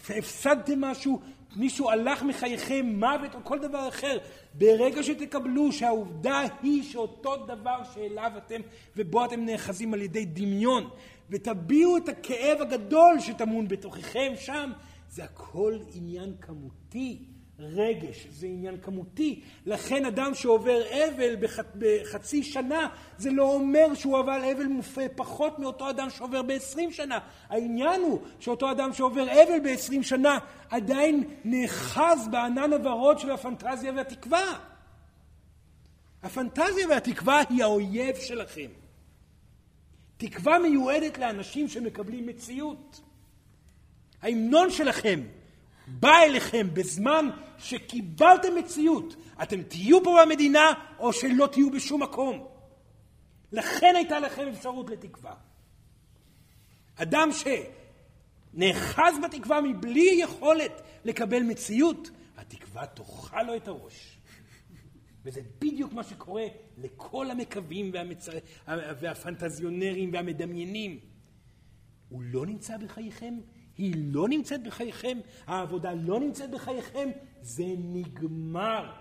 הפסדתם משהו, מישהו הלך מחייכם, מוות או כל דבר אחר. ברגע שתקבלו שהעובדה היא שאותו דבר שאליו אתם ובו אתם נאחזים על ידי דמיון, ותביעו את הכאב הגדול שטמון בתוככם שם, זה הכל עניין כמותי. רגש, זה עניין כמותי. לכן אדם שעובר אבל בח... בחצי שנה, זה לא אומר שהוא עבר אבל מופה פחות מאותו אדם שעובר בעשרים שנה. העניין הוא שאותו אדם שעובר אבל בעשרים שנה, עדיין נאחז בענן הוורוד של הפנטזיה והתקווה. הפנטזיה והתקווה היא האויב שלכם. תקווה מיועדת לאנשים שמקבלים מציאות. ההמנון שלכם בא אליכם בזמן שקיבלתם מציאות. אתם תהיו פה במדינה או שלא תהיו בשום מקום. לכן הייתה לכם אפשרות לתקווה. אדם שנאחז בתקווה מבלי יכולת לקבל מציאות, התקווה תאכל לו את הראש. וזה בדיוק מה שקורה לכל המקווים והמצ... והפנטזיונרים והמדמיינים. הוא לא נמצא בחייכם, היא לא נמצאת בחייכם, העבודה לא נמצאת בחייכם, זה נגמר.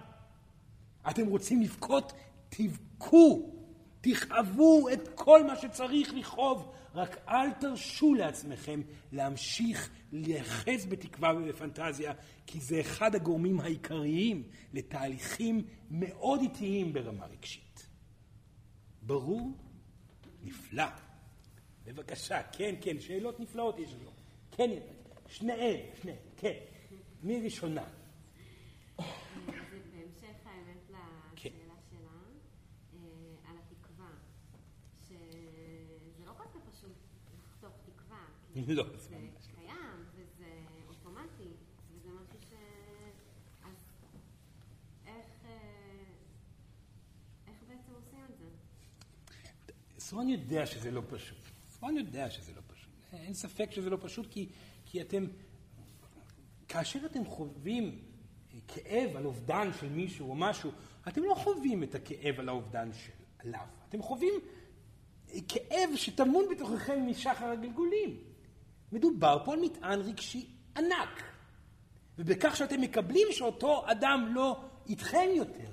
אתם רוצים לבכות? תבכו. תכאבו את כל מה שצריך לכאוב, רק אל תרשו לעצמכם להמשיך להיאחז בתקווה ובפנטזיה, כי זה אחד הגורמים העיקריים לתהליכים מאוד איטיים ברמה רגשית. ברור? נפלא. בבקשה, כן, כן, שאלות נפלאות יש לנו. כן, שניהם, שניהם, כן. מי ראשונה? זה בהמשך האמת כן. לשאלה שלה, אה, על התקווה, שזה לא כל כך פשוט לחתוך תקווה, כי לא, זה ממש לא. קיים וזה אוטומטי, וזה משהו ש... אז איך, אה, איך בעצם עושים את זה? סורן יודע שזה לא פשוט. סורן יודע שזה לא. אין ספק שזה לא פשוט, כי, כי אתם, כאשר אתם חווים כאב על אובדן של מישהו או משהו, אתם לא חווים את הכאב על האובדן של עליו. אתם חווים כאב שטמון בתוככם משחר הגלגולים. מדובר פה על מטען רגשי ענק. ובכך שאתם מקבלים שאותו אדם לא איתכם יותר,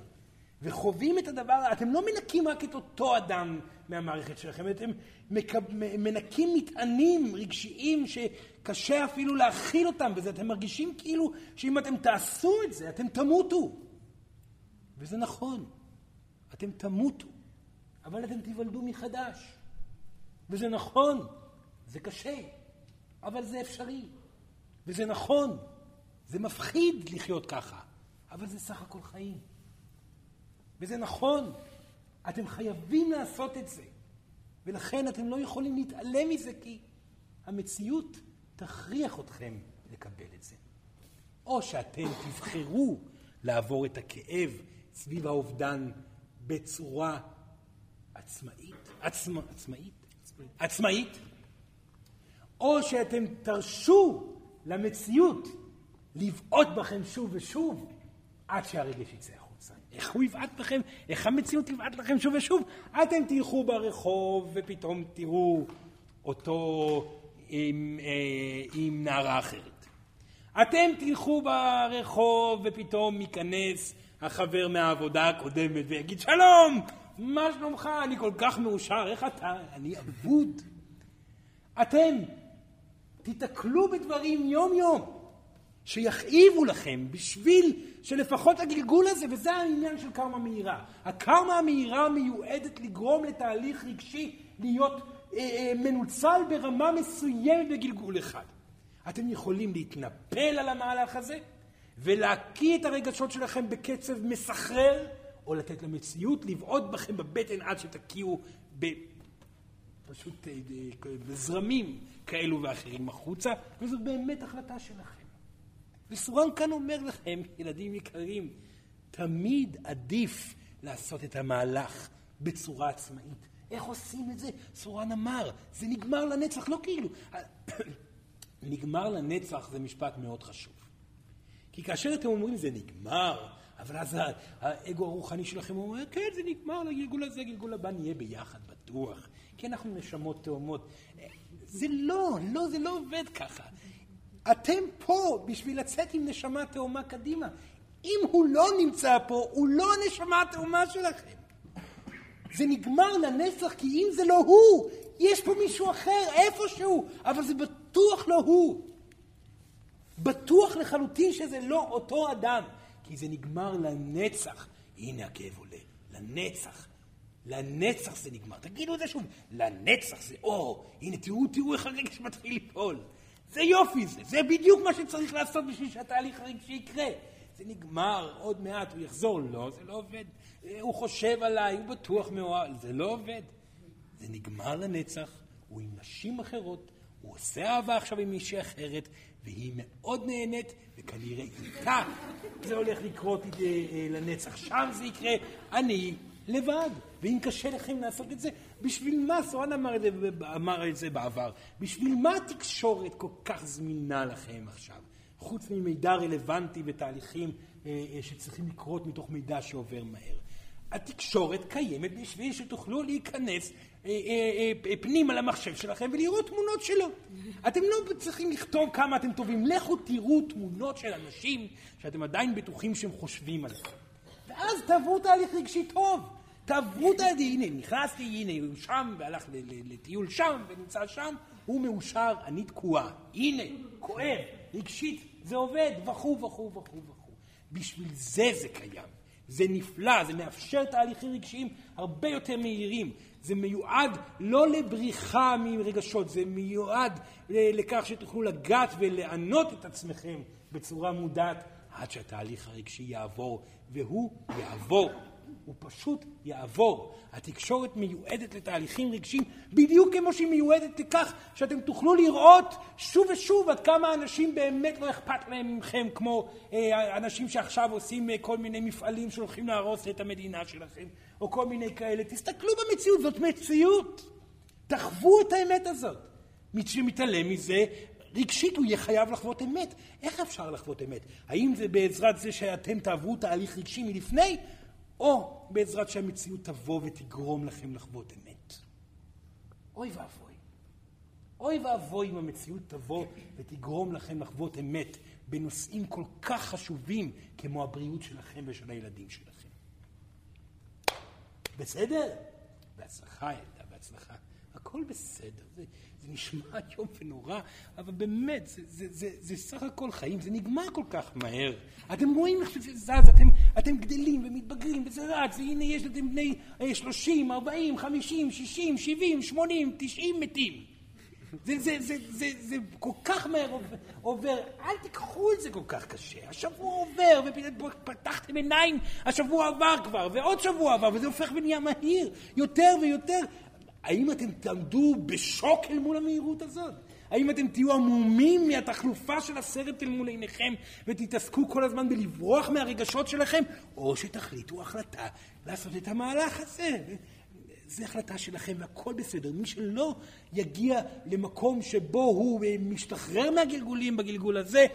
וחווים את הדבר, אתם לא מנקים רק את אותו אדם מהמערכת שלכם, אתם מקב... מנקים מטענים רגשיים שקשה אפילו להכיל אותם, וזה אתם מרגישים כאילו שאם אתם תעשו את זה, אתם תמותו. וזה נכון, אתם תמותו, אבל אתם תיוולדו מחדש. וזה נכון, זה קשה, אבל זה אפשרי. וזה נכון, זה מפחיד לחיות ככה, אבל זה סך הכל חיים. וזה נכון, אתם חייבים לעשות את זה. ולכן אתם לא יכולים להתעלם מזה, כי המציאות תכריח אתכם לקבל את זה. או שאתם תבחרו לעבור את הכאב סביב האובדן בצורה עצמאית, עצמא, עצמאית, עצמאית, או שאתם תרשו למציאות לבעוט בכם שוב ושוב עד שהרגש יצא. איך הוא יבעט בכם? איך המציאות תבעט לכם שוב ושוב? אתם תלכו ברחוב ופתאום תראו אותו עם, אה, עם נערה אחרת. אתם תלכו ברחוב ופתאום ייכנס החבר מהעבודה הקודמת ויגיד שלום, מה שלומך? אני כל כך מאושר, איך אתה? אני אבוד. אתם תיתקלו בדברים יום-יום שיכאיבו לכם בשביל שלפחות הגלגול הזה, וזה העניין של קרמה מהירה. הקרמה המהירה מיועדת לגרום לתהליך רגשי להיות אה, אה, מנוצל ברמה מסוימת בגלגול אחד. אתם יכולים להתנפל על המהלך הזה ולהקיא את הרגשות שלכם בקצב מסחרר, או לתת למציאות לבעוט בכם בבטן עד שתקיעו ב... פשוט אה, אה, בזרמים כאלו ואחרים החוצה, וזו באמת החלטה שלכם. וסורן כאן אומר לכם, [LAUGHS] ילדים יקרים, תמיד עדיף לעשות את המהלך בצורה עצמאית. איך עושים את זה? סורן אמר, זה נגמר לנצח, לא כאילו. [COUGHS] נגמר לנצח זה משפט מאוד חשוב. כי כאשר אתם אומרים זה נגמר, אבל אז האגו הרוחני שלכם אומר, כן, זה נגמר, לגלגול הזה, גלגול הבא נהיה ביחד, בטוח. כי אנחנו נשמות תאומות. זה לא, לא, זה לא עובד ככה. אתם פה בשביל לצאת עם נשמה תאומה קדימה. אם הוא לא נמצא פה, הוא לא הנשמה התאומה שלכם. זה נגמר לנצח, כי אם זה לא הוא, יש פה מישהו אחר, איפשהו, אבל זה בטוח לא הוא. בטוח לחלוטין שזה לא אותו אדם, כי זה נגמר לנצח. הנה הכאב עולה, לנצח. לנצח זה נגמר. תגידו את זה שוב, לנצח זה, או, הנה תראו, תראו איך הרגש מתחיל ליפול. זה יופי זה, זה בדיוק מה שצריך לעשות בשביל שהתהליך הרגשי יקרה. זה נגמר, עוד מעט הוא יחזור. לא, זה לא עובד. הוא חושב עליי, הוא בטוח מאוהב, זה לא עובד. זה נגמר לנצח, הוא עם נשים אחרות, הוא עושה אהבה עכשיו עם מישהי אחרת, והיא מאוד נהנית, וכנראה איתה זה הולך לקרות אה, אה, לנצח. שם זה יקרה, אני לבד. ואם קשה לכם לעשות את זה, בשביל מה, סורן אמר את זה, אמר את זה בעבר, בשביל מה התקשורת כל כך זמינה לכם עכשיו? חוץ ממידע רלוונטי ותהליכים אה, אה, שצריכים לקרות מתוך מידע שעובר מהר. התקשורת קיימת בשביל שתוכלו להיכנס אה, אה, אה, פנימה למחשב שלכם ולראות תמונות שלו. אתם לא צריכים לכתוב כמה אתם טובים, לכו תראו תמונות של אנשים שאתם עדיין בטוחים שהם חושבים עליכם. ואז תעברו תהליך רגשי טוב. תעברו הידי, הנה, נכנסתי, הנה, הוא שם, והלך לטיול שם, ונמצא שם, הוא מאושר, אני תקועה. הנה, כואב, רגשית, זה עובד, וכו' וכו' וכו' וכו'. בשביל זה זה קיים. זה נפלא, זה מאפשר תהליכים רגשיים הרבה יותר מהירים. זה מיועד לא לבריחה מרגשות, זה מיועד ל- לכך שתוכלו לגעת ולענות את עצמכם בצורה מודעת עד שהתהליך הרגשי יעבור, והוא יעבור. הוא פשוט יעבור. התקשורת מיועדת לתהליכים רגשיים בדיוק כמו שהיא מיועדת לכך שאתם תוכלו לראות שוב ושוב עד כמה אנשים באמת לא אכפת להם מכם כמו אה, אנשים שעכשיו עושים אה, כל מיני מפעלים שהולכים להרוס את המדינה שלכם או כל מיני כאלה. תסתכלו במציאות, זאת מציאות. תחוו את האמת הזאת. מי שמתעלם מזה, רגשית הוא יהיה חייב לחוות אמת. איך אפשר לחוות אמת? האם זה בעזרת זה שאתם תעברו תהליך רגשי מלפני, או בעזרת שהמציאות תבוא ותגרום לכם לחוות אמת? אוי ואבוי. אוי ואבוי אם המציאות תבוא ותגרום לכם לחוות אמת בנושאים כל כך חשובים כמו הבריאות שלכם ושל הילדים שלכם. בסדר? בהצלחה, ילדה, בהצלחה. הכל בסדר, זה, זה נשמע [LAUGHS] איום ונורא, אבל באמת, זה, זה, זה, זה סך הכל חיים, זה נגמר כל כך מהר. אתם רואים איך שזה זז, אתם, אתם גדלים ומתבגרים, וזה רץ, והנה יש אתם בני אה, 30, 40, 50, 60, 70, 80, 90 מתים. זה, זה, זה, זה, זה כל כך מהר עובר- עובר, אל תיקחו את זה כל כך קשה. השבוע עובר, ופתחתם עיניים, השבוע עבר כבר, ועוד שבוע עבר, וזה הופך ונהיה מהיר, יותר ויותר. האם אתם תעמדו בשוק אל מול המהירות הזאת? האם אתם תהיו עמומים מהתחלופה של הסרט אל מול עיניכם ותתעסקו כל הזמן בלברוח מהרגשות שלכם, או שתחליטו החלטה לעשות את המהלך הזה? זו החלטה שלכם והכל בסדר. מי שלא יגיע למקום שבו הוא אה, משתחרר מהגלגולים בגלגול הזה,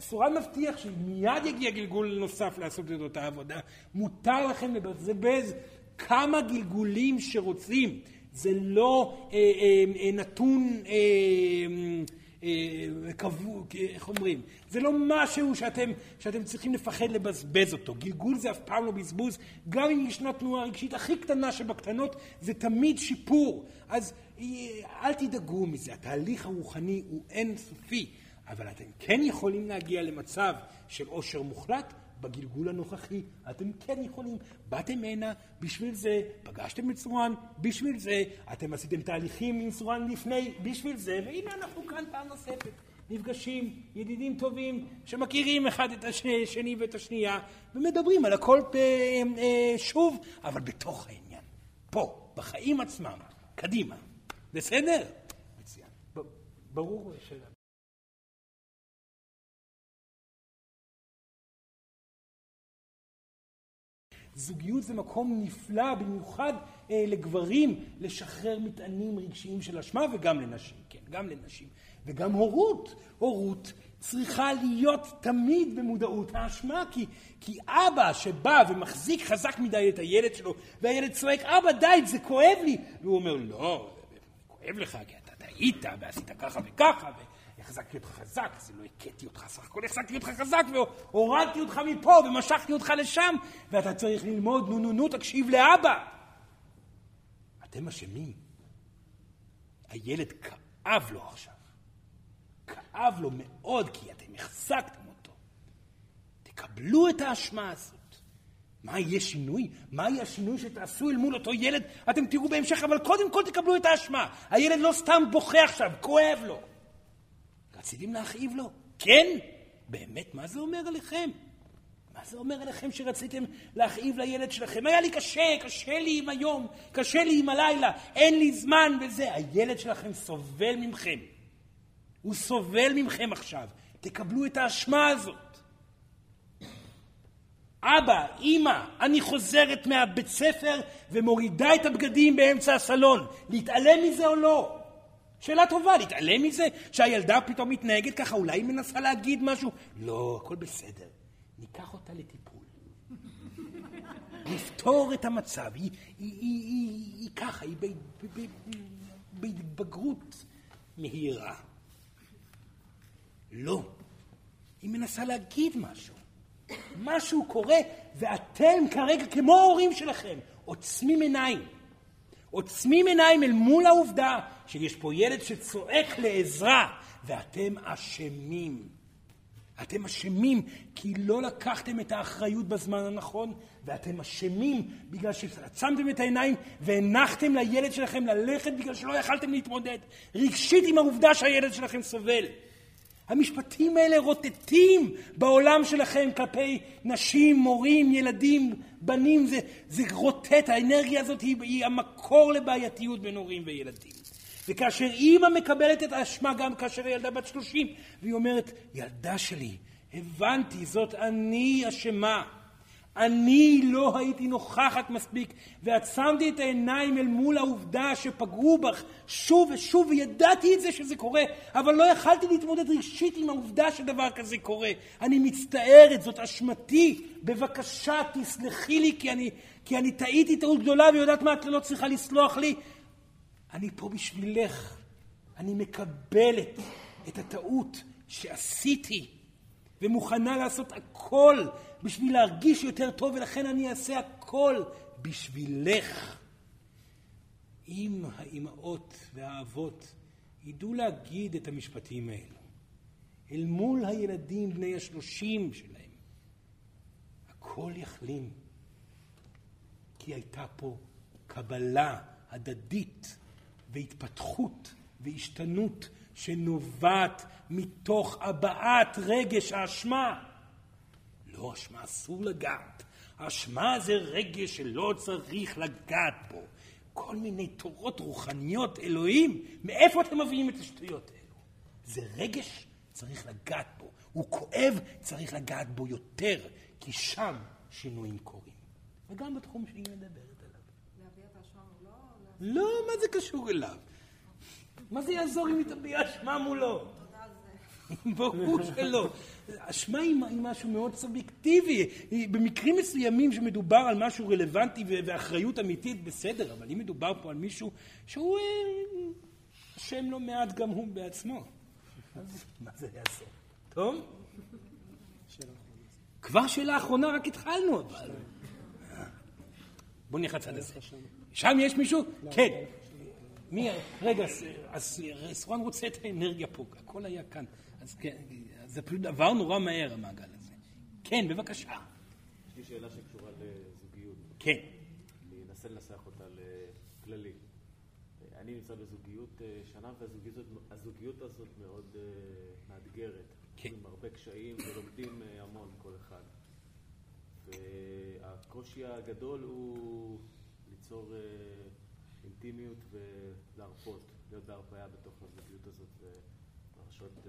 סורן מבטיח שמיד יגיע גלגול נוסף לעשות את אותה עבודה. מותר לכם לבזבז כמה גלגולים שרוצים. זה לא אה, אה, אה, נתון אה, אה, קבוע, איך אומרים? זה לא משהו שאתם, שאתם צריכים לפחד לבזבז אותו. גלגול זה אף פעם לא בזבוז, גם אם ישנה תנועה רגשית הכי קטנה שבקטנות, זה תמיד שיפור. אז אה, אל תדאגו מזה, התהליך הרוחני הוא אינסופי, אבל אתם כן יכולים להגיע למצב של עושר מוחלט. בגלגול הנוכחי אתם כן יכולים, באתם הנה בשביל זה, פגשתם את סורן בשביל זה, אתם עשיתם תהליכים עם סורן לפני בשביל זה, והנה אנחנו כאן פעם נוספת. נפגשים, ידידים טובים, שמכירים אחד את השני ואת השנייה, ומדברים על הכל אה, אה, שוב, אבל בתוך העניין. פה, בחיים עצמם, קדימה. בסדר? מצוין. ברור שאלה. זוגיות זה מקום נפלא במיוחד אה, לגברים לשחרר מטענים רגשיים של אשמה וגם לנשים, כן, גם לנשים. וגם הורות, הורות צריכה להיות תמיד במודעות האשמה, כי, כי אבא שבא ומחזיק חזק מדי את הילד שלו, והילד צועק, אבא די, זה כואב לי, והוא אומר, לא, כואב לך, כי אתה טעית ועשית ככה וככה, והחזקתי אותך חזק, זה לא הכיתי אותך, סך הכל החזקתי אותך חזק והורדתי אותך מפה ומשכתי אותך לשם, ואתה צריך ללמוד, נו נו נו, תקשיב לאבא. אתם אשמים. הילד כאב לו עכשיו. כאב לו מאוד כי אתם החזקתם אותו. תקבלו את האשמה הזאת. מה יהיה שינוי? מה יהיה השינוי שתעשו אל מול אותו ילד? אתם תראו בהמשך, אבל קודם כל תקבלו את האשמה. הילד לא סתם בוכה עכשיו, כואב לו. רציתם להכאיב לו? כן? באמת, מה זה אומר עליכם? מה זה אומר עליכם שרציתם להכאיב לילד שלכם? היה לי קשה, קשה לי עם היום, קשה לי עם הלילה, אין לי זמן וזה. הילד שלכם סובל ממכם. הוא סובל ממכם עכשיו. תקבלו את האשמה הזאת. אבא, אימא, אני חוזרת מהבית ספר ומורידה את הבגדים באמצע הסלון. להתעלם מזה או לא? שאלה טובה, להתעלם מזה? שהילדה פתאום מתנהגת ככה, אולי היא מנסה להגיד משהו? לא, הכל בסדר. ניקח אותה לטיפול. נפתור את המצב. היא, היא, היא, היא, היא ככה, היא ב- ב- בהתבגרות מהירה. לא, היא מנסה להגיד משהו. משהו קורה, ואתם כרגע, כמו ההורים שלכם, עוצמים עיניים. עוצמים עיניים אל מול העובדה שיש פה ילד שצועק לעזרה, ואתם אשמים. אתם אשמים כי לא לקחתם את האחריות בזמן הנכון, ואתם אשמים בגלל שעצמתם את העיניים והנחתם לילד שלכם ללכת בגלל שלא יכלתם להתמודד רגשית עם העובדה שהילד שלכם סובל. המשפטים האלה רוטטים בעולם שלכם כלפי נשים, מורים, ילדים, בנים, זה, זה רוטט, האנרגיה הזאת היא, היא המקור לבעייתיות בין הורים וילדים. וכאשר אימא מקבלת את האשמה גם כאשר הילדה בת שלושים, והיא אומרת, ילדה שלי, הבנתי, זאת אני אשמה. אני לא הייתי נוכחת מספיק, ועצמתי את העיניים אל מול העובדה שפגעו בך שוב ושוב, וידעתי את זה שזה קורה, אבל לא יכלתי להתמודד רגשית עם העובדה שדבר כזה קורה. אני מצטערת, זאת אשמתי, בבקשה תסלחי לי, כי אני, כי אני טעיתי טעות גדולה, ויודעת מה, את לא צריכה לסלוח לי. אני פה בשבילך, אני מקבלת את הטעות שעשיתי, ומוכנה לעשות הכל בשביל להרגיש יותר טוב, ולכן אני אעשה הכל בשבילך. אם האימהות והאבות ידעו להגיד את המשפטים האלו אל מול הילדים בני השלושים שלהם, הכל יחלים. כי הייתה פה קבלה הדדית והתפתחות והשתנות שנובעת מתוך הבעת רגש האשמה. לא, אשמה אסור לגעת. אשמה זה רגש שלא צריך לגעת בו. כל מיני תורות רוחניות, אלוהים, מאיפה אתם מביאים את השטויות האלו? זה רגש, צריך לגעת בו. הוא כואב, צריך לגעת בו יותר, כי שם שינויים קורים. וגם בתחום שהיא מדברת עליו. להביע את האשמה מולו? לא, מה זה קשור אליו? מה זה יעזור אם היא תביע אשמה מולו? ברור שלא. אשמה היא משהו מאוד סובייקטיבי. במקרים מסוימים שמדובר על משהו רלוונטי ואחריות אמיתית, בסדר, אבל אם מדובר פה על מישהו שהוא אה, אשם לא מעט גם הוא בעצמו, אז מה זה יעזור? טוב? כבר שאלה אחרונה, רק התחלנו אבל. בוא נלך לצד הזה. שם יש מישהו? כן. מי? רגע, אז סורן רוצה את האנרגיה פה, הכל היה כאן. אז כן, זה פשוט עבר נורא מהר המעגל הזה. כן, בבקשה. יש לי שאלה שקשורה לזוגיות. כן. אני אנסה לנסח אותה לכללי. אני נמצא בזוגיות אה, שנה, והזוגיות הזאת מאוד אה, מאתגרת. כן. עם הרבה קשיים ולומדים אה, המון כל אחד. והקושי הגדול הוא ליצור אינטימיות ולהרפות, להיות בהרפאיה בתוך הזוגיות הזאת ולהרשות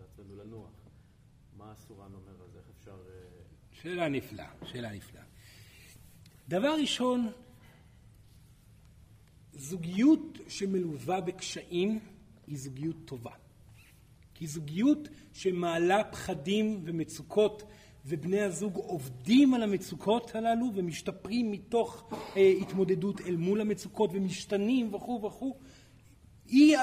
לעצמנו לנוח. מה הסורן אומר על זה? איך אפשר... שאלה נפלאה, שאלה נפלאה. דבר ראשון, זוגיות שמלווה בקשיים היא זוגיות טובה. כי זוגיות שמעלה פחדים ומצוקות ובני הזוג עובדים על המצוקות הללו ומשתפרים מתוך אה, התמודדות אל מול המצוקות ומשתנים וכו' וכו', היא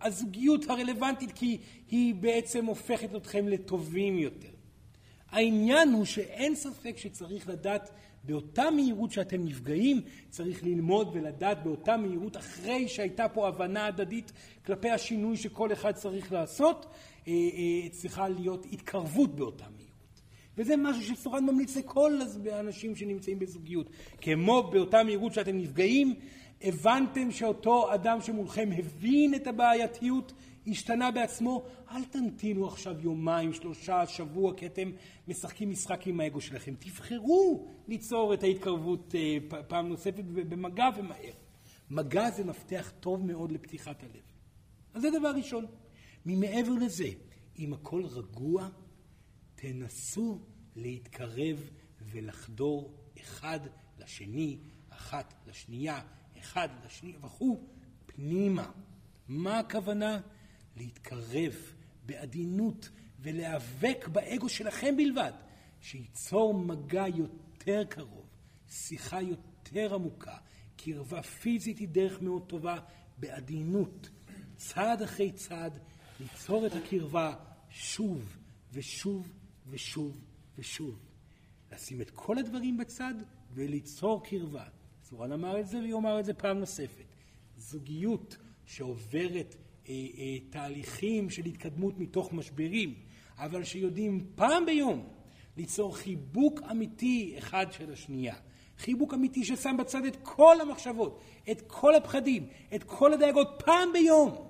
הזוגיות הרלוונטית כי היא בעצם הופכת אתכם לטובים יותר. העניין הוא שאין ספק שצריך לדעת באותה מהירות שאתם נפגעים, צריך ללמוד ולדעת באותה מהירות אחרי שהייתה פה הבנה הדדית כלפי השינוי שכל אחד צריך לעשות, אה, אה, צריכה להיות התקרבות באותה מהירות. וזה משהו שסורן ממליץ לכל האנשים שנמצאים בזוגיות. כמו באותה מהירות שאתם נפגעים, הבנתם שאותו אדם שמולכם הבין את הבעייתיות, השתנה בעצמו, אל תמתינו עכשיו יומיים, שלושה, שבוע, כי אתם משחקים משחק עם האגו שלכם. תבחרו ליצור את ההתקרבות אה, פעם נוספת במגע ומהר. מגע זה מפתח טוב מאוד לפתיחת הלב. אז זה דבר ראשון. ממעבר לזה, אם הכל רגוע, תנסו להתקרב ולחדור אחד לשני, אחת לשנייה, אחד לשני וכו', פנימה. מה הכוונה? להתקרב בעדינות ולהיאבק באגו שלכם בלבד, שייצור מגע יותר קרוב, שיחה יותר עמוקה, קרבה פיזית היא דרך מאוד טובה, בעדינות, צעד אחרי צעד, ליצור את הקרבה שוב ושוב ושוב ושוב, לשים את כל הדברים בצד וליצור קרבה. סורן אמר את זה ויאמר את זה פעם נוספת. זוגיות שעוברת אה, אה, תהליכים של התקדמות מתוך משברים, אבל שיודעים פעם ביום ליצור חיבוק אמיתי אחד של השנייה. חיבוק אמיתי ששם בצד את כל המחשבות, את כל הפחדים, את כל הדאגות פעם ביום.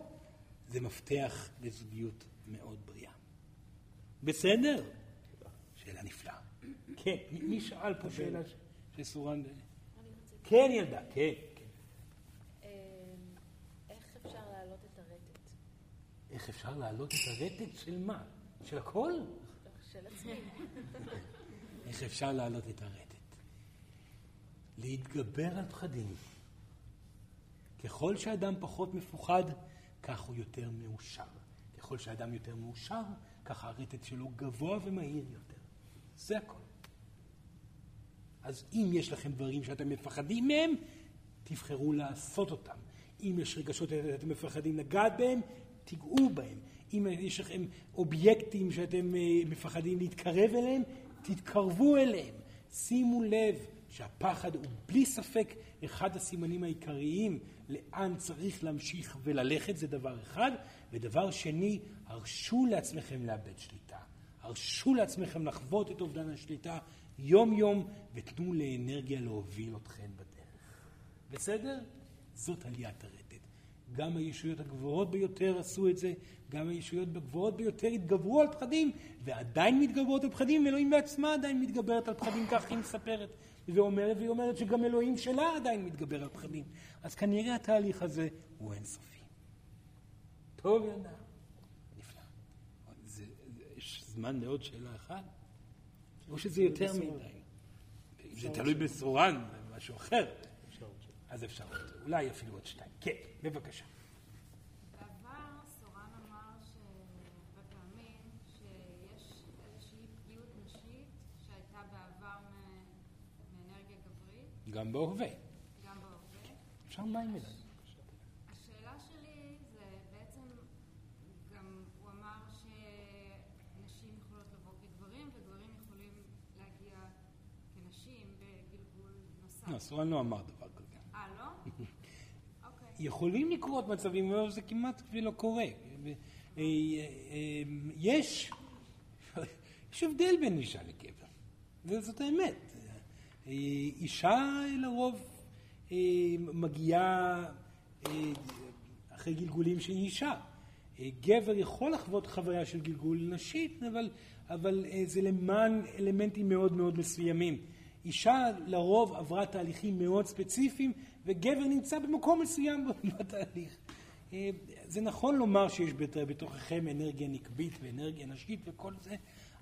זה מפתח לזוגיות מאוד בריאה. בסדר? שאלה נפלאה. כן, מי שאל פה שאלה שסורן... כן, ילדה, כן. כן. אמ, איך אפשר להעלות את הרטט? איך אפשר להעלות את הרטט של מה? של הכל? של עצמי. איך אפשר להעלות את הרטט? להתגבר על פחדים. ככל שאדם פחות מפוחד, כך הוא יותר מאושר. ככל שאדם יותר מאושר, ככה הרטט שלו גבוה ומהיר יותר. זה הכל. אז אם יש לכם דברים שאתם מפחדים מהם, תבחרו לעשות אותם. אם יש רגשות שאתם מפחדים לגעת בהם, תיגעו בהם. אם יש לכם אובייקטים שאתם אה, מפחדים להתקרב אליהם, תתקרבו אליהם. שימו לב שהפחד הוא בלי ספק אחד הסימנים העיקריים לאן צריך להמשיך וללכת, זה דבר אחד. ודבר שני, הרשו לעצמכם לאבד שליטה. הרשו לעצמכם לחוות את אובדן השליטה יום-יום, ותנו לאנרגיה להוביל אתכם בדרך. בסדר? זאת עליית הרטט. גם הישויות הגבוהות ביותר עשו את זה, גם הישויות הגבוהות ביותר התגברו על פחדים, ועדיין מתגברות על פחדים, ואלוהים בעצמה עדיין מתגברת על פחדים, כך היא מספרת. ואומרת, והיא אומרת שגם אלוהים שלה עדיין מתגבר על פחדים. אז כנראה התהליך הזה הוא אינסופי. טוב, ילדה. נפלא. זה, זה, יש זמן לעוד שאלה אחת? או שזה יותר מדי? אם זה תלוי בסורן, זה משהו אחר. אז אפשר עוד, אולי אפילו עוד שתיים. כן, בבקשה. גם בהווה. גם בהווה. אפשר מים אליי. השאלה שלי זה בעצם, גם הוא אמר שנשים יכולות לבוא כגברים וגברים יכולים להגיע כנשים בגלגול נוסף. לא, לא אמר דבר כזה. אה, לא? אוקיי. יכולים לקרות מצבים, אבל זה כמעט ולא קורה. אה, אה, יש, [LAUGHS] יש הבדל בין אישה לגבר, וזאת האמת. אה, אישה לרוב אה, מגיעה אה, אחרי גלגולים שהיא אישה. אה, גבר יכול לחוות חוויה של גלגול נשית, אבל, אבל אה, זה למען אלמנטים מאוד מאוד מסוימים. אישה לרוב עברה תהליכים מאוד ספציפיים, וגבר נמצא במקום מסוים [LAUGHS] בתהליך. אה, זה נכון לומר שיש בת- בתוככם אנרגיה נקבית ואנרגיה נשית וכל זה,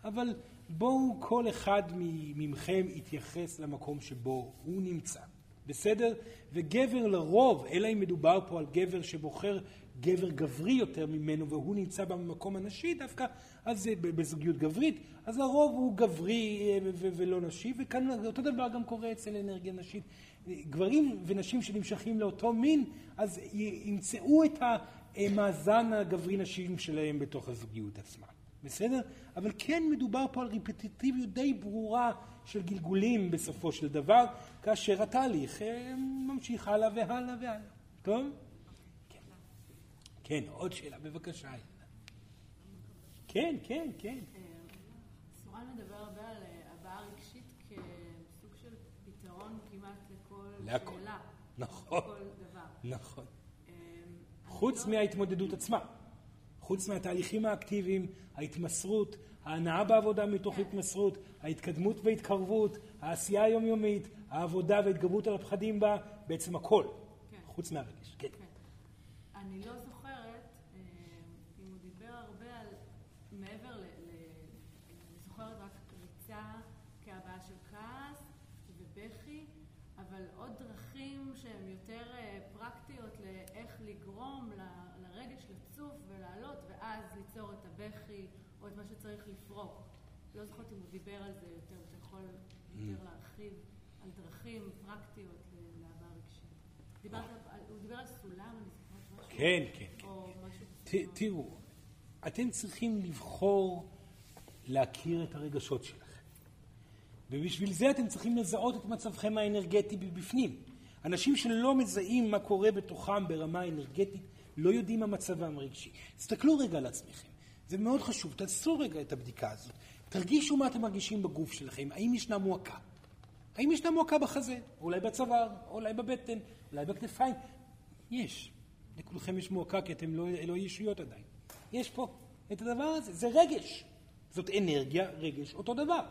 אבל בואו כל אחד מ- מכם יתייחס למקום שבו הוא נמצא. בסדר? וגבר לרוב, אלא אם מדובר פה על גבר שבוחר גבר גברי יותר ממנו והוא נמצא במקום הנשי דווקא, אז זה בזוגיות גברית, אז לרוב הוא גברי אה, ולא נשי, וכאן אותו דבר גם קורה אצל אנרגיה נשית. גברים ונשים שנמשכים לאותו מין, אז ימצאו את המאזן הגברי-נשי שלהם בתוך הזוגיות עצמה. בסדר? אבל כן מדובר פה על ריפטיטיביות די ברורה של גלגולים בסופו של דבר, כאשר התהליך אה, ממשיך הלאה והלאה והלאה. טוב? כן. כן, עוד שאלה, בבקשה. כן, כן, כן. סורן מדבר הרבה על אה, הבעה רגשית כסוג של פתרון כמעט לכל. שאלה. נכון. לכל דבר. נכון. אמ, חוץ לא- מההתמודדות עצמה. חוץ מהתהליכים האקטיביים, ההתמסרות, ההנאה בעבודה מתוך התמסרות, ההתקדמות וההתקרבות, העשייה היומיומית, העבודה וההתגברות על הפחדים בה, בעצם הכל. כן. חוץ מהרגש. כן. כן. אני לא זוכרת אה, אם הוא דיבר הרבה על מעבר ל... ל- אני זוכרת רק ריצה כהבעה של כעס ובכי, אבל עוד דרכים שהן יותר אה, פרקטיות לאיך לגרום ל- לרגש לצוף ולעלות, ואז ליצור את הבכי או את מה שצריך לפרוק. לא זוכרת אם הוא דיבר על זה יותר, אתה יכול יותר להרחיב על דרכים פרקטיות ל- להבעה רגשית. דיברת, על- הוא דיבר על סולם, אני זוכרת משהו? כן, כן, כן. או משהו. תראו, אתם צריכים לבחור להכיר את הרגשות שלכם. ובשביל זה אתם צריכים לזהות את מצבכם האנרגטי בפנים. אנשים שלא מזהים מה קורה בתוכם ברמה אנרגטית, לא יודעים מה מצבם הרגשי. תסתכלו רגע על עצמכם, זה מאוד חשוב, תעשו רגע את הבדיקה הזאת. תרגישו מה אתם מרגישים בגוף שלכם, האם ישנה מועקה? האם ישנה מועקה בחזה? אולי בצוואר, אולי בבטן, אולי בכתפיים? יש. לכולכם יש מועקה כי אתם לא, לא ישויות עדיין. יש פה את הדבר הזה, זה רגש. זאת אנרגיה, רגש, אותו דבר.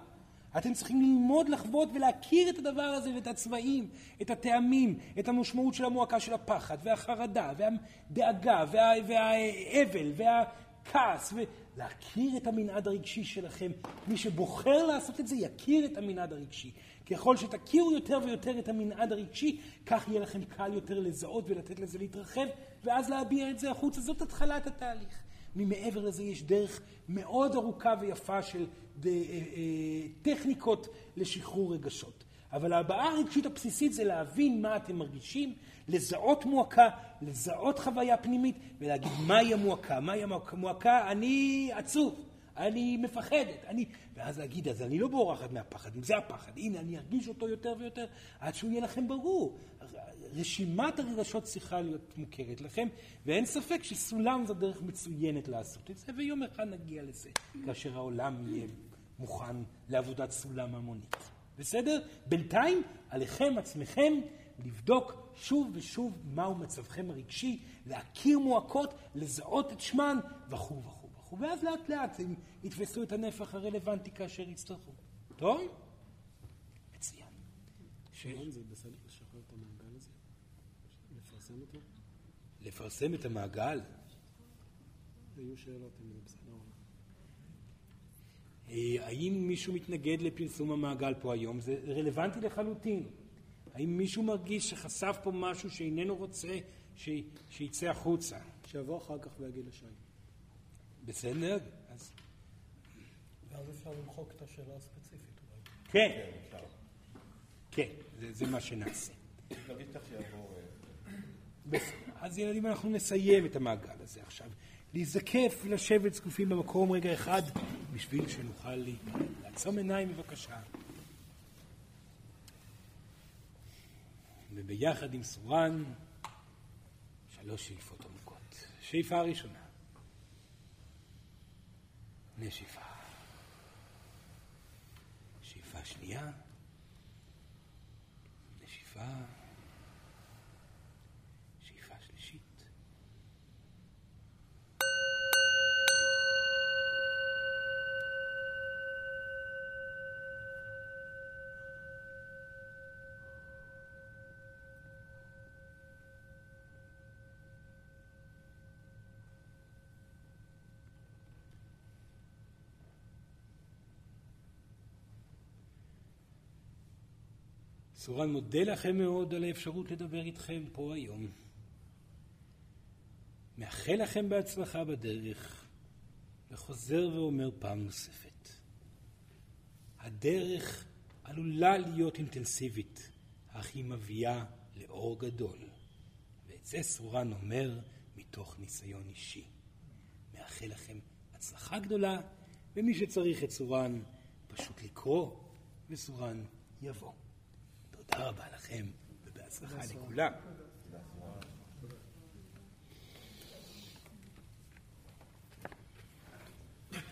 אתם צריכים ללמוד לחוות ולהכיר את הדבר הזה ואת הצבעים, את הטעמים, את המשמעות של המועקה של הפחד והחרדה והדאגה וה, והאבל והכעס ולהכיר את המנעד הרגשי שלכם. מי שבוחר לעשות את זה יכיר את המנעד הרגשי. ככל שתכירו יותר ויותר את המנעד הרגשי, כך יהיה לכם קל יותר לזהות ולתת לזה להתרחב ואז להביע את זה החוצה. זאת התחלת התהליך. ממעבר לזה יש דרך מאוד ארוכה ויפה של אה, אה, טכניקות לשחרור רגשות. אבל ההבעה הרגשית הבסיסית זה להבין מה אתם מרגישים, לזהות מועקה, לזהות חוויה פנימית ולהגיד מהי המועקה, מהי המועקה, אני עצוב, אני מפחדת, אני... ואז להגיד, אז אני לא בורחת מהפחד, אם זה הפחד, הנה אני ארגיש אותו יותר ויותר עד שהוא יהיה לכם ברור. רשימת הרגשות צריכה להיות מוכרת לכם, ואין ספק שסולם זו דרך מצוינת לעשות את זה, ויום אחד נגיע לזה, כאשר העולם יהיה מוכן לעבודת סולם המונית. בסדר? בינתיים, עליכם עצמכם לבדוק שוב ושוב מהו מצבכם הרגשי, להכיר מועקות, לזהות את שמן, וכו' וכו' וכו', ואז לאט לאט הם יתפסו את הנפח הרלוונטי כאשר יצטרכו. טוב? מצוין. שרון, זה בסדר לשחרר את המעגל הזה? לפרסם אותו? לפרסם את המעגל? היו שאלות אם זה בסדר. אה, האם מישהו מתנגד לפרסום המעגל פה היום? זה רלוונטי לחלוטין. האם מישהו מרגיש שחשף פה משהו שאיננו רוצה ש... שיצא החוצה? שיבוא אחר כך ויגיד לשי. בסדר? אז... ואז אפשר למחוק את השאלה הספציפית אולי. כן. כן, זה, זה מה שנעשה. בסדר. אז ילדים, אנחנו נסיים את המעגל הזה עכשיו. להיזקף ולשבת זקופים במקום רגע אחד בשביל שנוכל. לעצום עיניים בבקשה. וביחד עם סורן, שלוש שאיפות עמוקות. שאיפה ראשונה. נשיפה. שאיפה שנייה. נשיפה. שאיפה שלישית. סורן מודה לכם מאוד על האפשרות לדבר איתכם פה היום. מאחל לכם בהצלחה בדרך, וחוזר ואומר פעם נוספת. הדרך עלולה להיות אינטנסיבית, אך היא מביאה לאור גדול. ואת זה סורן אומר מתוך ניסיון אישי. מאחל לכם הצלחה גדולה, ומי שצריך את סורן, פשוט לקרוא, וסורן יבוא. תודה רבה לכם, ובהצלחה לכולם.